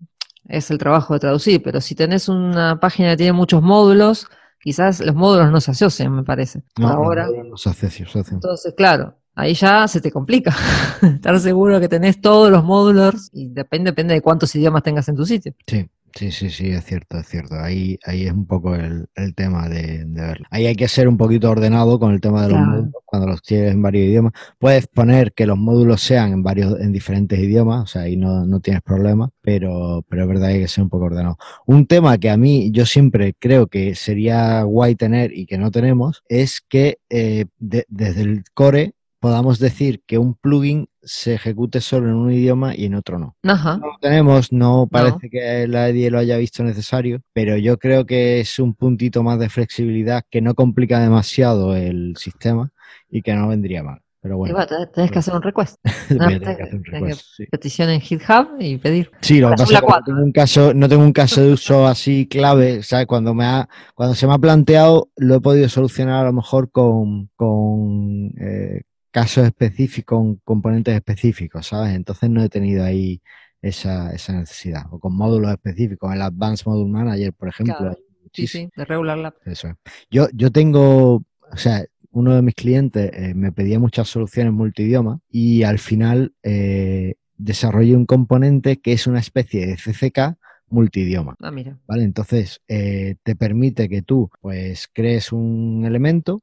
es el trabajo de traducir, pero si tenés una página que tiene muchos módulos, quizás los módulos no se asocian, me parece. No, ahora. No se asocian. Entonces, claro, ahí ya se te complica. Estar seguro que tenés todos los módulos y depende, depende de cuántos idiomas tengas en tu sitio. Sí. Sí, sí, sí, es cierto, es cierto. Ahí, ahí es un poco el, tema de, verlo. Ahí hay que ser un poquito ordenado con el tema de los módulos cuando los tienes en varios idiomas. Puedes poner que los módulos sean en varios, en diferentes idiomas, o sea, ahí no, no tienes problema, pero, pero es verdad que hay que ser un poco ordenado. Un tema que a mí yo siempre creo que sería guay tener y que no tenemos es que eh, desde el core podamos decir que un plugin se ejecute solo en un idioma y en otro no. Ajá. No lo tenemos, no parece que la EDIE lo haya visto necesario, pero yo creo que es un puntito más de flexibilidad que no complica demasiado el sistema y que no vendría mal. Pero bueno. tenés que hacer un request. Petición en GitHub y pedir. Sí, lo que pasa es que no tengo, un caso, no tengo un caso de uso así clave. ¿sabes? Cuando, me ha, cuando se me ha planteado, lo he podido solucionar a lo mejor con, con eh, casos específicos, componentes específicos, ¿sabes? Entonces no he tenido ahí esa, esa necesidad. O con módulos específicos, el Advanced Module Manager, por ejemplo. Sí, sí, de Regular Lab. Eso es. Yo, yo tengo, o sea, uno de mis clientes eh, me pedía muchas soluciones multidioma y al final eh, desarrollé un componente que es una especie de CCK multidioma. Ah, mira. ¿Vale? Entonces, eh, te permite que tú, pues, crees un elemento,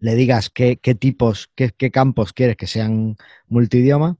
le digas qué, tipos, qué, campos quieres que sean multidioma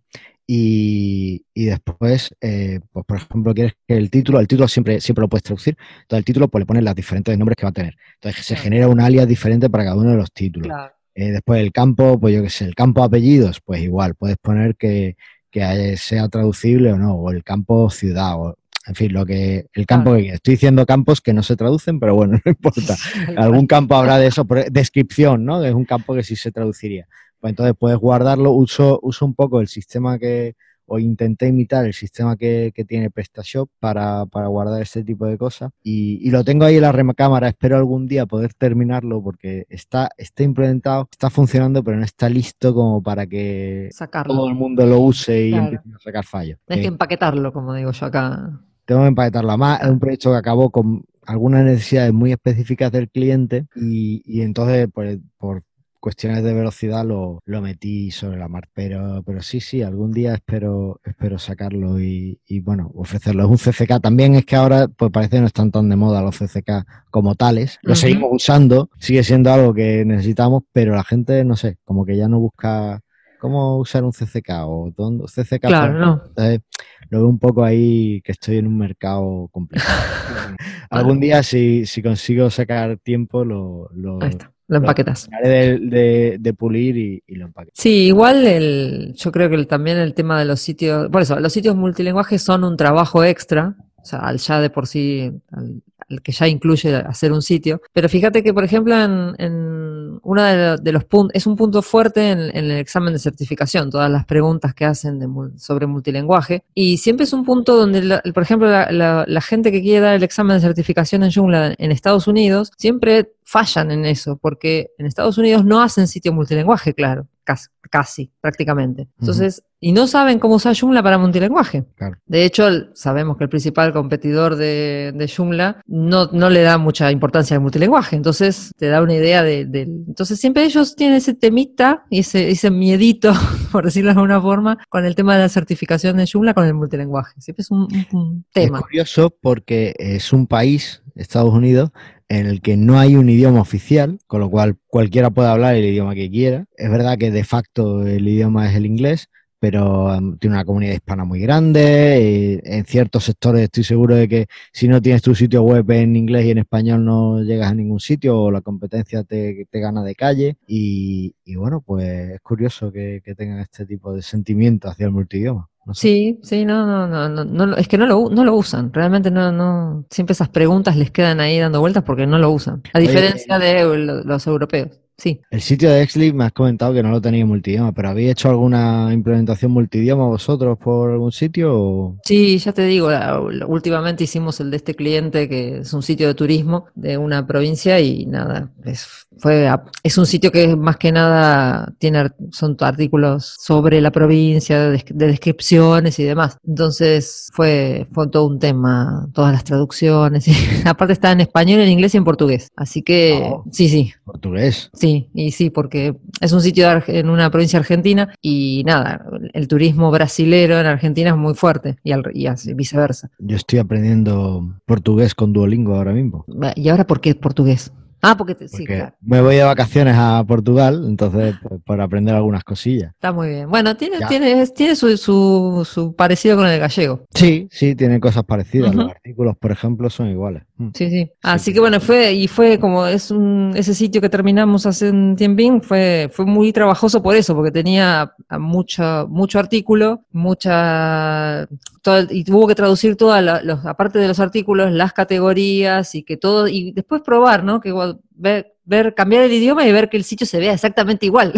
y, después, eh, pues por ejemplo, quieres que el título, el título siempre, siempre lo puedes traducir, entonces el título pues le pones los diferentes nombres que va a tener. Entonces se genera un alias diferente para cada uno de los títulos. Eh, después el campo, pues yo qué sé, el campo apellidos, pues igual, puedes poner que, que sea traducible o no, o el campo ciudad, o en fin, lo que el campo que estoy diciendo campos que no se traducen, pero bueno, no importa. Algún campo habrá de eso, descripción, ¿no? Es un campo que sí se traduciría. Pues entonces puedes guardarlo, uso, uso un poco el sistema que, o intenté imitar el sistema que, tiene PrestaShop para, para, guardar este tipo de cosas. Y, lo tengo ahí en la recámara, espero algún día poder terminarlo porque está, está implementado, está funcionando, pero no está listo como para que todo el mundo lo use y empiece a sacar fallos. Hay que empaquetarlo, como digo yo acá. Tengo que empaquetarlo. Además, es un proyecto que acabó con algunas necesidades muy específicas del cliente y, y entonces, pues, por cuestiones de velocidad lo, lo, metí sobre la mar. Pero, pero sí, sí, algún día espero, espero sacarlo y, bueno, ofrecerlo. Es un CCK. También es que ahora, pues parece que no están tan de moda los CCK como tales. Lo seguimos usando, sigue siendo algo que necesitamos, pero la gente, no sé, como que ya no busca cómo usar un CCK o dónde, CCK. Claro, no. lo veo un poco ahí que estoy en un mercado complicado. Algún día, si, si consigo sacar tiempo, lo, lo, lo empaquetas. De, de, pulir y, lo empaquetas. Sí, igual el, yo creo que también el tema de los sitios, por eso, los sitios multilingües son un trabajo extra, o sea, al ya de por sí, al, que ya incluye hacer un sitio. Pero fíjate que, por ejemplo, en, en uno de, los puntos, es un punto fuerte en, el examen de certificación, todas las preguntas que hacen sobre multilenguaje. Y siempre es un punto donde, por ejemplo, la, la, gente que quiere dar el examen de certificación en Joomla en Estados Unidos, siempre fallan en eso, porque en Estados Unidos no hacen sitio multilenguaje, claro casi, prácticamente. Entonces, y no saben cómo usar Joomla para multilenguaje. De hecho, sabemos que el principal competidor de, de Joomla no, no, le da mucha importancia al multilenguaje. Entonces, te da una idea de, Entonces, siempre ellos tienen ese temita y ese, ese miedito, por decirlo de alguna forma, con el tema de la certificación de Joomla con el multilenguaje. Siempre es un, un tema. Es curioso porque es un país, Estados Unidos, en el que no hay un idioma oficial, con lo cual cualquiera puede hablar el idioma que quiera. Es verdad que de facto el idioma es el inglés, pero um, tiene una comunidad hispana muy grande. en ciertos sectores estoy seguro de que si no tienes tu sitio web en inglés y en español no llegas a ningún sitio o la competencia te, gana de calle. Y, bueno, pues es curioso que, que tengan este tipo de sentimiento hacia el multidioma. Sí, sí, no, no, no, no, es que no lo, no lo usan, realmente no, no, siempre esas preguntas les quedan ahí dando vueltas porque no lo usan, a diferencia de los europeos. Sí. El sitio de Exlib me has comentado que no lo tenéis multidioma, pero ¿habéis hecho alguna implementación multidioma vosotros por algún sitio? Sí, ya te digo, últimamente hicimos el de este cliente que es un sitio de turismo de una provincia y nada, es, fue, es un sitio que más que nada tiene, son artículos sobre la provincia, de, descripciones y demás. Entonces fue, fue todo un tema, todas las traducciones. Y, aparte está en español, en inglés y en portugués. Así que, oh. sí, sí. ¿Portugués? Sí, Sí, y sí, porque es un sitio en una provincia argentina y nada, el turismo brasilero en Argentina es muy fuerte y, y así, viceversa. Yo estoy aprendiendo portugués con Duolingo ahora mismo. ¿Y ahora por qué portugués? Ah, porque, sí, claro. me voy de vacaciones a Portugal, entonces pues, para aprender algunas cosillas. Está muy bien. Bueno, tiene, tiene, tiene su, su, parecido con el gallego. Sí, sí, tiene cosas parecidas. Los artículos, por ejemplo, son iguales. Mm. Sí, sí. Así que bueno, fue, y fue como es un, ese sitio que terminamos hace un tiempín, fue, fue muy trabajoso por eso, porque tenía mucho, mucho artículo, mucha, y tuvo que traducir todas los, aparte de los artículos, las categorías y que todo, y después probar, ¿no? Que ver, ver, cambiar el idioma y ver que el sitio se vea exactamente igual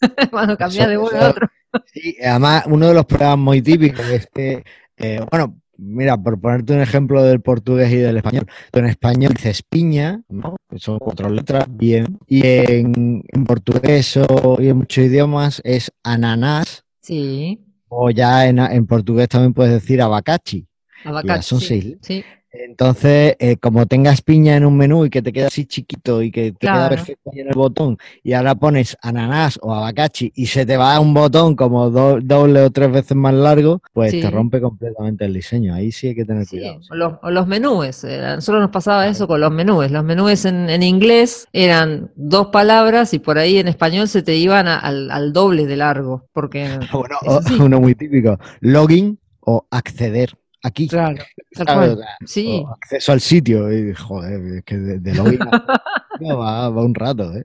cuando cambia de uno a otro. Sí, además uno de los problemas muy típicos es que, eh, bueno, mira, por ponerte un ejemplo del portugués y del español, en español dices piña, ¿no? son cuatro letras, bien, y en, portugués o, y en muchos idiomas es ananás. Sí. O ya en, en portugués también puedes decir abacachi. Abacachi. son seis. Sí. Entonces, eh, como tengas piña en un menú y que te queda así chiquito y que te queda perfecto ahí en el botón, y ahora pones ananás o abacachi y se te va un botón como doble o tres veces más largo, pues te rompe completamente el diseño. Ahí sí hay que tener cuidado. O, los, los, menúes. Eh, nosotros nos pasaba eso con los menúes. Los menúes en, en, inglés eran dos palabras y por ahí en español se te iban al, al, doble de largo. Porque, bueno, uno muy típico: login o acceder aquí. Claro, Sí. acceso al sitio. Y, joder, es que de, de login va, va, un rato. ¿eh?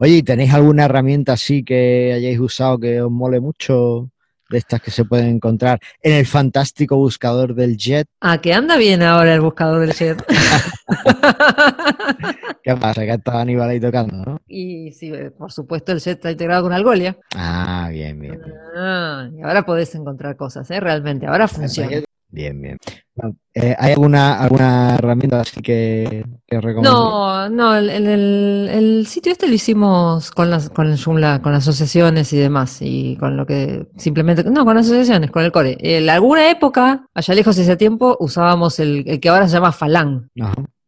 Oye, ¿y tenéis alguna herramienta así que hayáis usado que os mole mucho? de estas que se pueden encontrar en el fantástico buscador del Jet. Ah, que anda bien ahora el buscador del Jet. ¿Qué pasa? Que estaba Aníbal ahí tocando, ¿no? Y sí, eh, por supuesto el Jet está integrado con Algolia. Ah, bien, bien. bien. Ah, y ahora podés encontrar cosas, ¿eh? Realmente, ahora funciona. Bien, bien. Eh, ¿Hay alguna, alguna herramienta así que, que No, no, el, el, el, sitio este lo hicimos con las, con el Joomla, con asociaciones y demás, y con lo que simplemente, no, con asociaciones, con el core. En alguna época, allá lejos ese tiempo, usábamos el, el que ahora se llama Falang,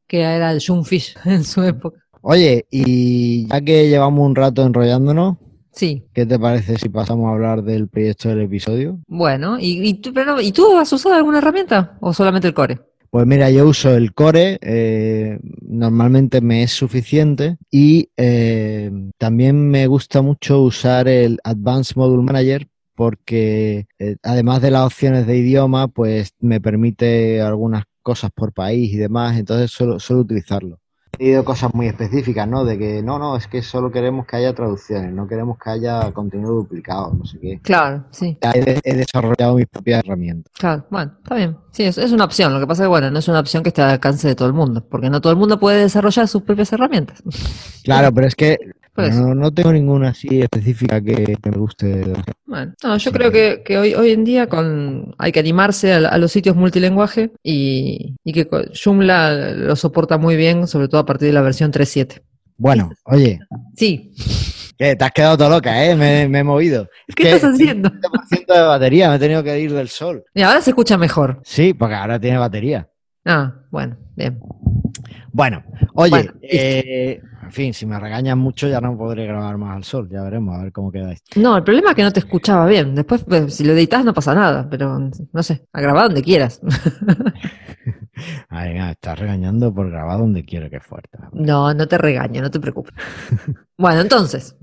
que era el Joomfish en su época. Oye, y ya que llevamos un rato enrollándonos, Sí. ¿Qué te parece si pasamos a hablar del proyecto del episodio? Bueno, ¿y, y, tú, pero, ¿y tú has usado alguna herramienta o solamente el core? Pues mira, yo uso el core, eh, normalmente me es suficiente y eh, también me gusta mucho usar el Advanced Module Manager porque eh, además de las opciones de idioma, pues me permite algunas cosas por país y demás, entonces suelo, suelo utilizarlo pedido cosas muy específicas, ¿no? De que no, no, es que solo queremos que haya traducciones, no queremos que haya contenido duplicado, no sé qué. Claro, sí. He, desarrollado mis propias herramientas. Claro, bueno, está bien. Sí, es, es, una opción. Lo que pasa es que, bueno, no es una opción que esté al alcance de todo el mundo, porque no todo el mundo puede desarrollar sus propias herramientas. Claro, pero es que pues. no, no, tengo ninguna así específica que, me guste. Bueno, no, yo creo que, que, hoy, hoy en día con hay que animarse a, a los sitios multilenguaje y, y, que Joomla lo soporta muy bien, sobre todo a partir de la versión 3.7. Bueno, oye. Sí. ¿Qué? Te has quedado toda loca, ¿eh? Me, me he movido. ¿Qué estás haciendo? 100% de batería, me he tenido que ir del sol. Y ahora se escucha mejor. Sí, porque ahora tiene batería. Ah, bueno, bien. Bueno, oye, bueno, eh, en fin, si me regañan mucho ya no podré grabar más al sol, ya veremos, a ver cómo queda esto. No, el problema es que no te escuchaba bien. Después, pues, si lo editas no pasa nada, pero no sé, a grabar donde quieras. Ay, me estás regañando por grabar donde quiero, que fuerte. No, no te regaño, no te preocupes. bueno, entonces.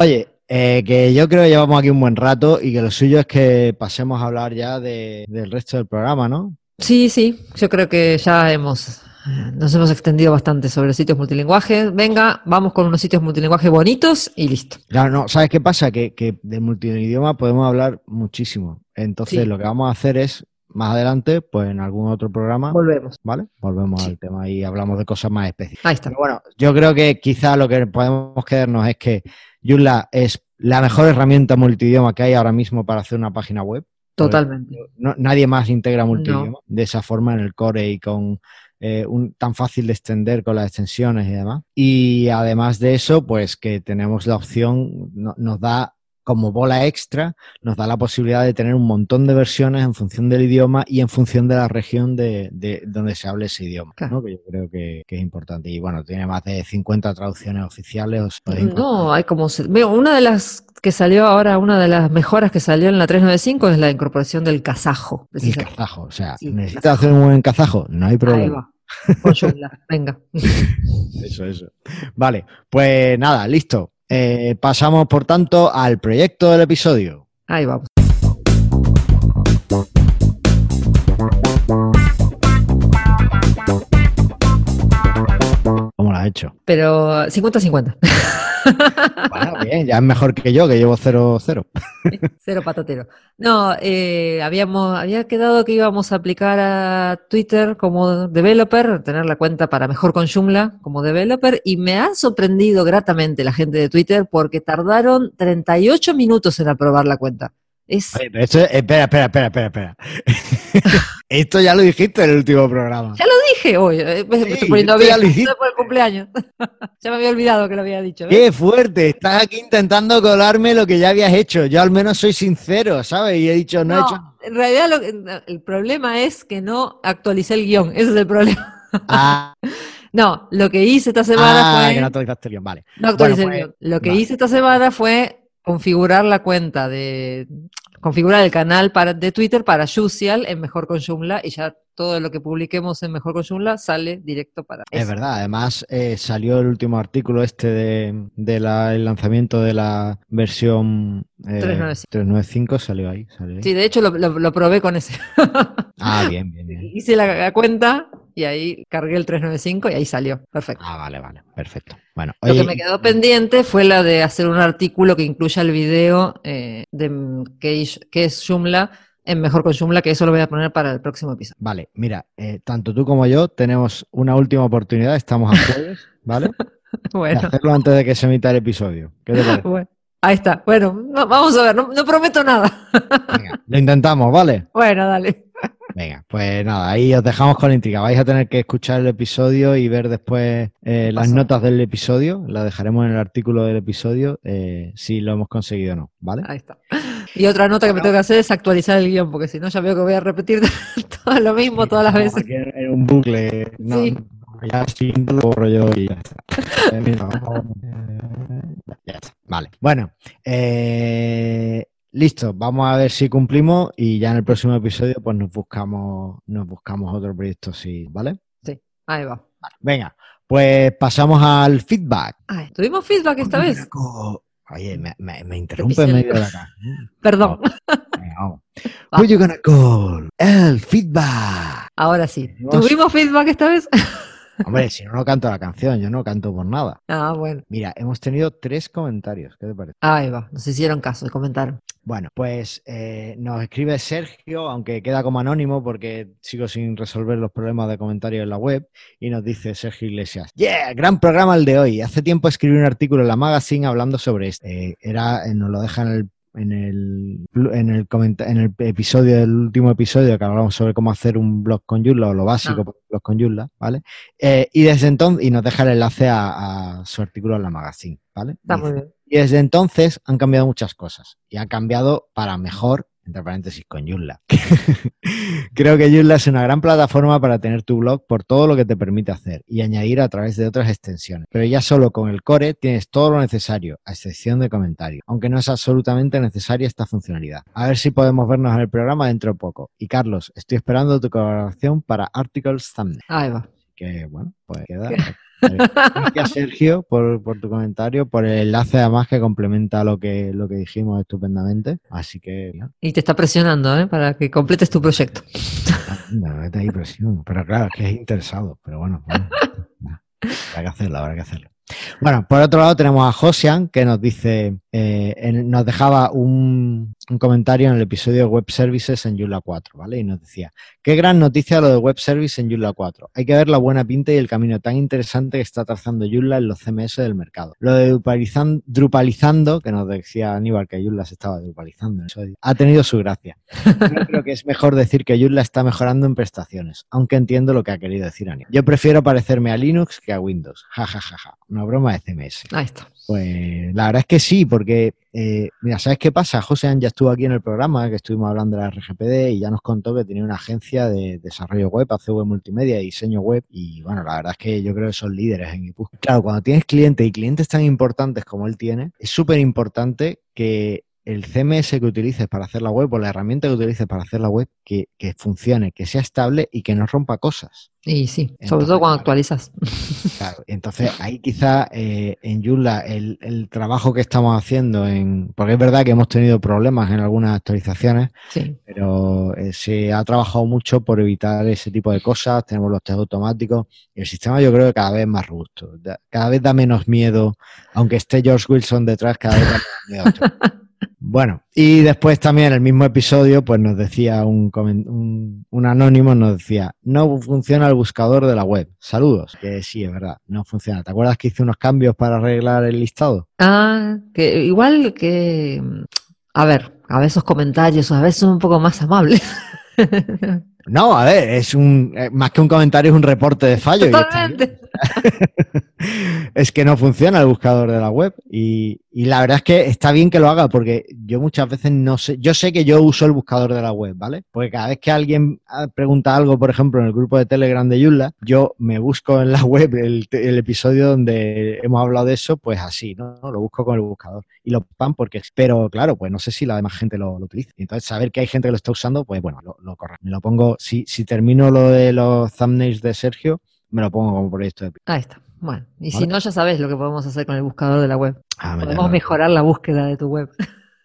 Oye, eh, que yo creo que llevamos aquí un buen rato y que lo suyo es que pasemos a hablar ya de, del resto del programa, ¿no? Sí, sí, yo creo que ya hemos nos hemos extendido bastante sobre sitios multilingüajes. Venga, vamos con unos sitios multilingüajes bonitos y listo. Claro, no, ¿sabes qué pasa? Que, que de multidioma podemos hablar muchísimo. Entonces, sí. lo que vamos a hacer es, más adelante, pues en algún otro programa. Volvemos. ¿Vale? Volvemos sí. al tema y hablamos de cosas más específicas. Ahí está. Pero bueno, yo creo que quizá lo que podemos quedarnos es que Joomla es la mejor herramienta multidioma que hay ahora mismo para hacer una página web. Totalmente. No, nadie más integra multidioma no. de esa forma en el core y con eh, un, tan fácil de extender con las extensiones y demás. Y además de eso, pues que tenemos la opción, no, nos da como bola extra, nos da la posibilidad de tener un montón de versiones en función del idioma y en función de la región de, de donde se hable ese idioma, claro. ¿no? que yo creo que, que, es importante. Y bueno, tiene más de 50 traducciones oficiales. no, hay como... Una de las que salió ahora, una de las mejoras que salió en la 395 es la incorporación del kazajo. El kazajo, o sea, sí, ¿necesitas hacer un buen kazajo? No hay problema. Venga. Eso, eso. Vale, pues nada, listo. Eh, pasamos, por tanto, al proyecto del episodio. Ahí vamos. Pero 50-50. Bueno, bien, ya es mejor que yo, que llevo 0-0. Cero patatero. No, eh, habíamos, había quedado que íbamos a aplicar a Twitter como developer, tener la cuenta para mejor con Joomla como developer, y me ha sorprendido gratamente la gente de Twitter porque tardaron 38 minutos en aprobar la cuenta. Es... Oye, esto, espera, espera, espera, espera, espera. esto ya lo dijiste en el último programa. Ya lo dije hoy. Me sí, estoy poniendo bien por el cumpleaños. ya me había olvidado que lo había dicho. ¿ves? Qué fuerte. Estás aquí intentando colarme lo que ya habías hecho. Yo al menos soy sincero, ¿sabes? Y he dicho, no, no he hecho. En realidad lo, el problema es que no actualicé el guion. Ese es el problema. Ah. no, lo que hice esta semana ah, fue. que no actualizaste el guion, vale. No actualicé bueno, pues, el guion. Lo que vale. hice esta semana fue configurar la cuenta de configurar el canal para, de Twitter para Juicial en Mejor con Joomla y ya todo lo que publiquemos en Mejor con Joomla sale directo para Es verdad, además eh, salió el último artículo este de, de la, el lanzamiento de la versión eh, 395. 395, salió ahí, salió ahí. Sí, de hecho lo, lo, lo probé con ese. ah, bien, bien, bien. Hice la, la, cuenta y ahí cargué el 395 y ahí salió. Perfecto. Ah, vale, vale, perfecto. Bueno, Lo que me quedó pendiente fue la de hacer un artículo que incluya el video eh, de qué es Joomla en Mejor con Joomla, que eso lo voy a poner para el próximo episodio. Vale, mira, eh, tanto tú como yo tenemos una última oportunidad, estamos a jueves, ¿vale? bueno. De hacerlo antes de que se emita el episodio. ¿Qué te parece? Bueno. Ahí está. Bueno, vamos a ver, no, prometo nada. Venga, lo intentamos, ¿vale? Bueno, dale. Venga, pues nada, ahí os dejamos con la intriga. Vais a tener que escuchar el episodio y ver después eh, las notas del episodio. Las dejaremos en el artículo del episodio eh, si lo hemos conseguido o no, ¿vale? Ahí está. Y otra nota que me tengo que hacer es actualizar el guion, porque si no ya veo que voy a repetir todo lo mismo todas las veces. En un bucle. No, sí. Ya lo borro yo y ya está. ya está. Vale. Bueno, eh, Listo, vamos a ver si cumplimos y ya en el próximo episodio pues nos buscamos, nos buscamos otro proyecto, sí, ¿vale? Sí, ahí va. venga, pues pasamos al feedback. ¿Tuvimos feedback esta vez? Oye, me, me, interrumpe en medio de cara. Perdón. Who you gonna call? El feedback. Ahora sí. ¿Tuvimos feedback esta vez? Hombre, si no, no canto la canción, yo no canto por nada. Ah, bueno. Mira, hemos tenido tres comentarios, ¿qué te parece? Ahí va, nos hicieron caso, comentaron. Bueno, pues eh, nos escribe Sergio, aunque queda como anónimo porque sigo sin resolver los problemas de comentarios en la web, y nos dice Sergio Iglesias, ¡Yeah! Gran programa el de hoy. Hace tiempo escribí un artículo en la magazine hablando sobre esto. Eh, era, eh, nos lo deja en el en el, en el, en el episodio, del último episodio que hablamos sobre cómo hacer un blog con Joomla o lo básico ah. blog con Joomla, ¿vale? y desde entonces, y nos deja el enlace a, su artículo en la magazine, ¿vale? Está muy bien. Y desde entonces han cambiado muchas cosas y han cambiado para mejor, entre paréntesis, con Joomla. Creo que Joomla es una gran plataforma para tener tu blog por todo lo que te permite hacer y añadir a través de otras extensiones. Pero ya solo con el core tienes todo lo necesario, a excepción de comentarios, aunque no es absolutamente necesaria esta funcionalidad. A ver si podemos vernos en el programa dentro de poco. Y Carlos, estoy esperando tu colaboración para Articles Thumbnail. Ahí va. Que bueno, pues queda. Gracias, Sergio, por, tu comentario, por el enlace además que complementa lo que, lo que dijimos estupendamente. Así que. Y te está presionando, ¿eh? Para que completes tu proyecto. No, no hay presión. Pero claro, es que es interesado. Pero bueno, bueno habrá que hacerlo, habrá que hacerlo. Bueno, por otro lado tenemos a Josian que nos dice, eh, nos dejaba un, comentario en el episodio de Web Services en Joomla 4, ¿vale? Y nos decía, qué gran noticia lo de Web Services en Joomla 4. Hay que ver la buena pinta y el camino tan interesante que está trazando Joomla en los CMS del mercado. Lo de Drupalizando, que nos decía Aníbal que Joomla se estaba Drupalizando, ha tenido su gracia. Yo creo que es mejor decir que Joomla está mejorando en prestaciones, aunque entiendo lo que ha querido decir Aníbal. Yo prefiero parecerme a Linux que a Windows. Ja, ja, ja, ja una broma de CMS. Ahí está. Pues la verdad es que sí, porque, eh, mira, ¿sabes qué pasa? José ya estuvo aquí en el programa, que estuvimos hablando de la RGPD y ya nos contó que tenía una agencia de desarrollo web, ACV Multimedia y diseño web. Y bueno, la verdad es que yo creo que son líderes en IPU. Claro, cuando tienes clientes y clientes tan importantes como él tiene, es súper importante que el CMS que utilices para hacer la web o la herramienta que utilices para hacer la web que, funcione, que sea estable y que no rompa cosas. Y sí, sobre todo cuando actualizas. Claro, entonces ahí quizá eh, en Joomla el, trabajo que estamos haciendo, en porque es verdad que hemos tenido problemas en algunas actualizaciones, pero eh, se ha trabajado mucho por evitar ese tipo de cosas, tenemos los test automáticos y el sistema yo creo que cada vez es más robusto, cada vez da menos miedo, aunque esté George Wilson detrás, cada vez da menos miedo. Bueno, y después también en el mismo episodio, pues nos decía un, un, anónimo, nos decía, no funciona el buscador de la web. Saludos. Que sí, es verdad, no funciona. ¿Te acuerdas que hice unos cambios para arreglar el listado? Ah, que igual que, a ver, a veces comentarios a veces son un poco más amables. No, a ver, es un eh, más que un comentario, es un reporte de fallo. es que no funciona el buscador de la web y, la verdad es que está bien que lo haga porque yo muchas veces no sé, yo sé que yo uso el buscador de la web, ¿vale? Porque cada vez que alguien ah, pregunta algo, por ejemplo, en el grupo de Telegram de Yulla, yo me busco en la web el, episodio donde hemos hablado de eso, pues así, ¿no? Lo busco con el buscador y lo pan porque, pero claro, pues no sé si la demás gente lo, utiliza. Entonces, saber que hay gente que lo está usando, pues bueno, lo, lo. Me lo pongo, si termino lo de los thumbnails de Sergio, me lo pongo como proyecto de Ahí está. Bueno, y si no, ya sabes lo que podemos hacer con el buscador de la web. Ah, podemos mejorar la búsqueda de tu web.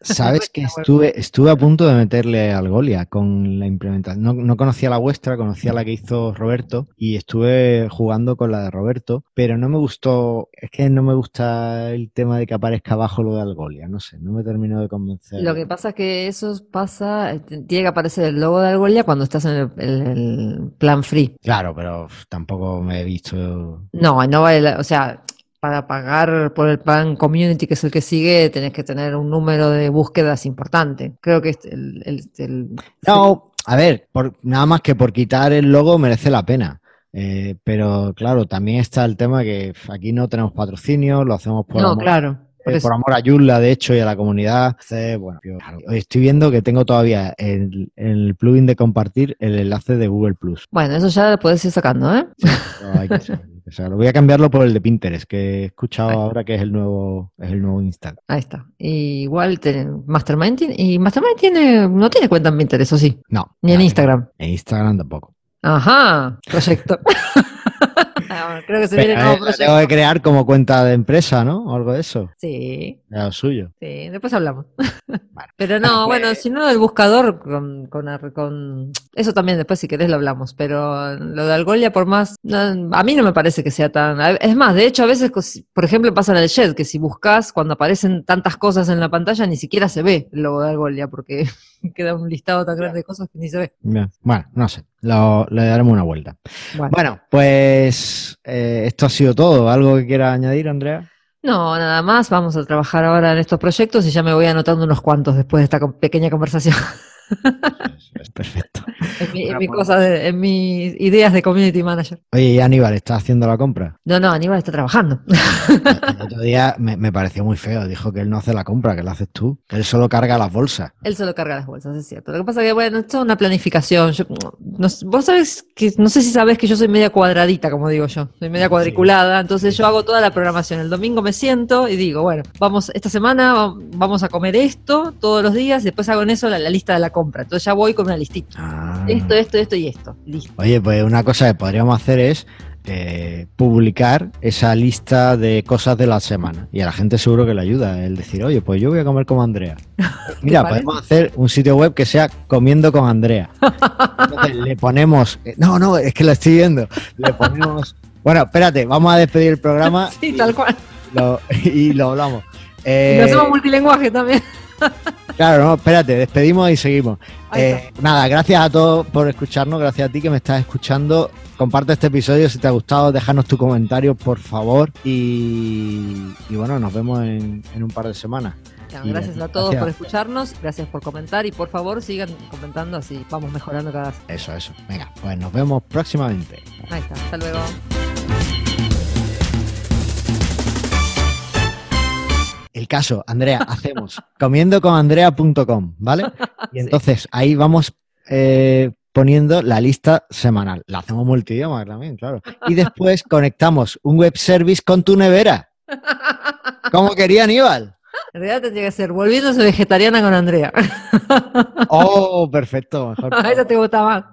Sabes que estuve, estuve a punto de meterle al Golia con la implementación. No, no, conocía la vuestra, conocía la que hizo Roberto y estuve jugando con la de Roberto, pero no me gustó, es que no me gusta el tema de que aparezca abajo lo de Algolia, no sé, no me terminó de convencer. Lo que pasa es que eso pasa, tiene que aparecer el logo de Algolia cuando estás en el, el plan free. Claro, pero tampoco me he visto. No, no vale, o sea, para pagar por el plan community, que es el que sigue, tenés que tener un número de búsquedas importante. Creo que el, el, el No, a ver, por, nada más que por quitar el logo merece la pena. Eh, pero claro, también está el tema que aquí no tenemos patrocinio, lo hacemos por, no, amor, claro, eh, por amor a Yulla, de hecho, y a la comunidad. Entonces, bueno, yo, hoy estoy viendo que tengo todavía el, el, plugin de compartir el enlace de Google Plus. Bueno, eso ya lo puedes ir sacando, ¿eh? Sí, hay que lo voy a cambiarlo por el de Pinterest, que he escuchado Ahí. ahora que es el nuevo, es el nuevo Instagram. Ahí está. Y igual te, Mastermind tiene, y Mastermind tiene, no tiene cuenta en Pinterest, ¿o sí? No. Ni en Instagram. En Instagram tampoco. Ajá, proyecto. Creo que se viene nuevo eh, tengo que crear como cuenta de empresa, ¿no? O algo de eso. Sí. Era lo suyo. Sí, después hablamos. Vale. Pero no, bueno, si no, el buscador con, con, con, Eso también después, si querés, lo hablamos. Pero lo de Algolia, por más. No, a mí no me parece que sea tan. Es más, de hecho, a veces, por ejemplo, pasa en el Jet, que si buscas, cuando aparecen tantas cosas en la pantalla, ni siquiera se ve el logo de Algolia, porque queda un listado tan grande de cosas que ni se ve. Bien. Bueno, no sé. Lo, le daremos una vuelta. Bueno, bueno pues eh, esto ha sido todo. ¿Algo que quiera añadir, Andrea? No, nada más. Vamos a trabajar ahora en estos proyectos y ya me voy anotando unos cuantos después de esta pequeña conversación. Es perfecto. En, mi, en, mi cosa de, en mis ideas de community manager. Oye, ¿y Aníbal está haciendo la compra? No, no, Aníbal está trabajando. El otro día me, me, pareció muy feo. Dijo que él no hace la compra, que la haces tú. Que él solo carga las bolsas. Él solo carga las bolsas, es cierto. Lo que pasa es que, bueno, esto es una planificación. Yo, no, vos sabés que, no sé si sabés que yo soy media cuadradita, como digo yo. Soy media cuadriculada. Entonces yo hago toda la programación. El domingo me siento y digo, bueno, vamos, esta semana vamos a comer esto todos los días. Después hago en eso la, la lista de la compra. Entonces ya voy con una listita. Ah. Esto, esto, esto y esto. Listo. Oye, pues una cosa que podríamos hacer es eh, publicar esa lista de cosas de la semana. Y a la gente seguro que le ayuda el decir, oye, pues yo voy a comer como Andrea. Mira, podemos hacer un sitio web que sea comiendo con Andrea. Entonces le ponemos, eh, no, no, es que lo estoy viendo. Le ponemos, bueno, espérate, vamos a despedir el programa. Sí, y, tal cual. Lo, y lo hablamos. Eh, y lo hacemos multilingüaje también. Claro, no, espérate, despedimos y seguimos. Eh, nada, gracias a todos por escucharnos, gracias a ti que me estás escuchando. Comparte este episodio si te ha gustado, déjanos tu comentario, por favor. Y, y bueno, nos vemos en, en, un par de semanas. Gracias a todos gracias. por escucharnos, gracias por comentar y por favor sigan comentando así vamos mejorando cada vez. Eso, eso. Venga, pues nos vemos próximamente. Ahí está, hasta luego. El caso, Andrea, hacemos comiendoconandrea.com, ¿vale? Y entonces sí. ahí vamos eh, poniendo la lista semanal. La hacemos multidioma también, claro. Y después conectamos un web service con tu nevera. Como quería Aníbal. En realidad tendría que ser volviéndose vegetariana con Andrea. Oh, perfecto. Mejor. Esa te gusta más.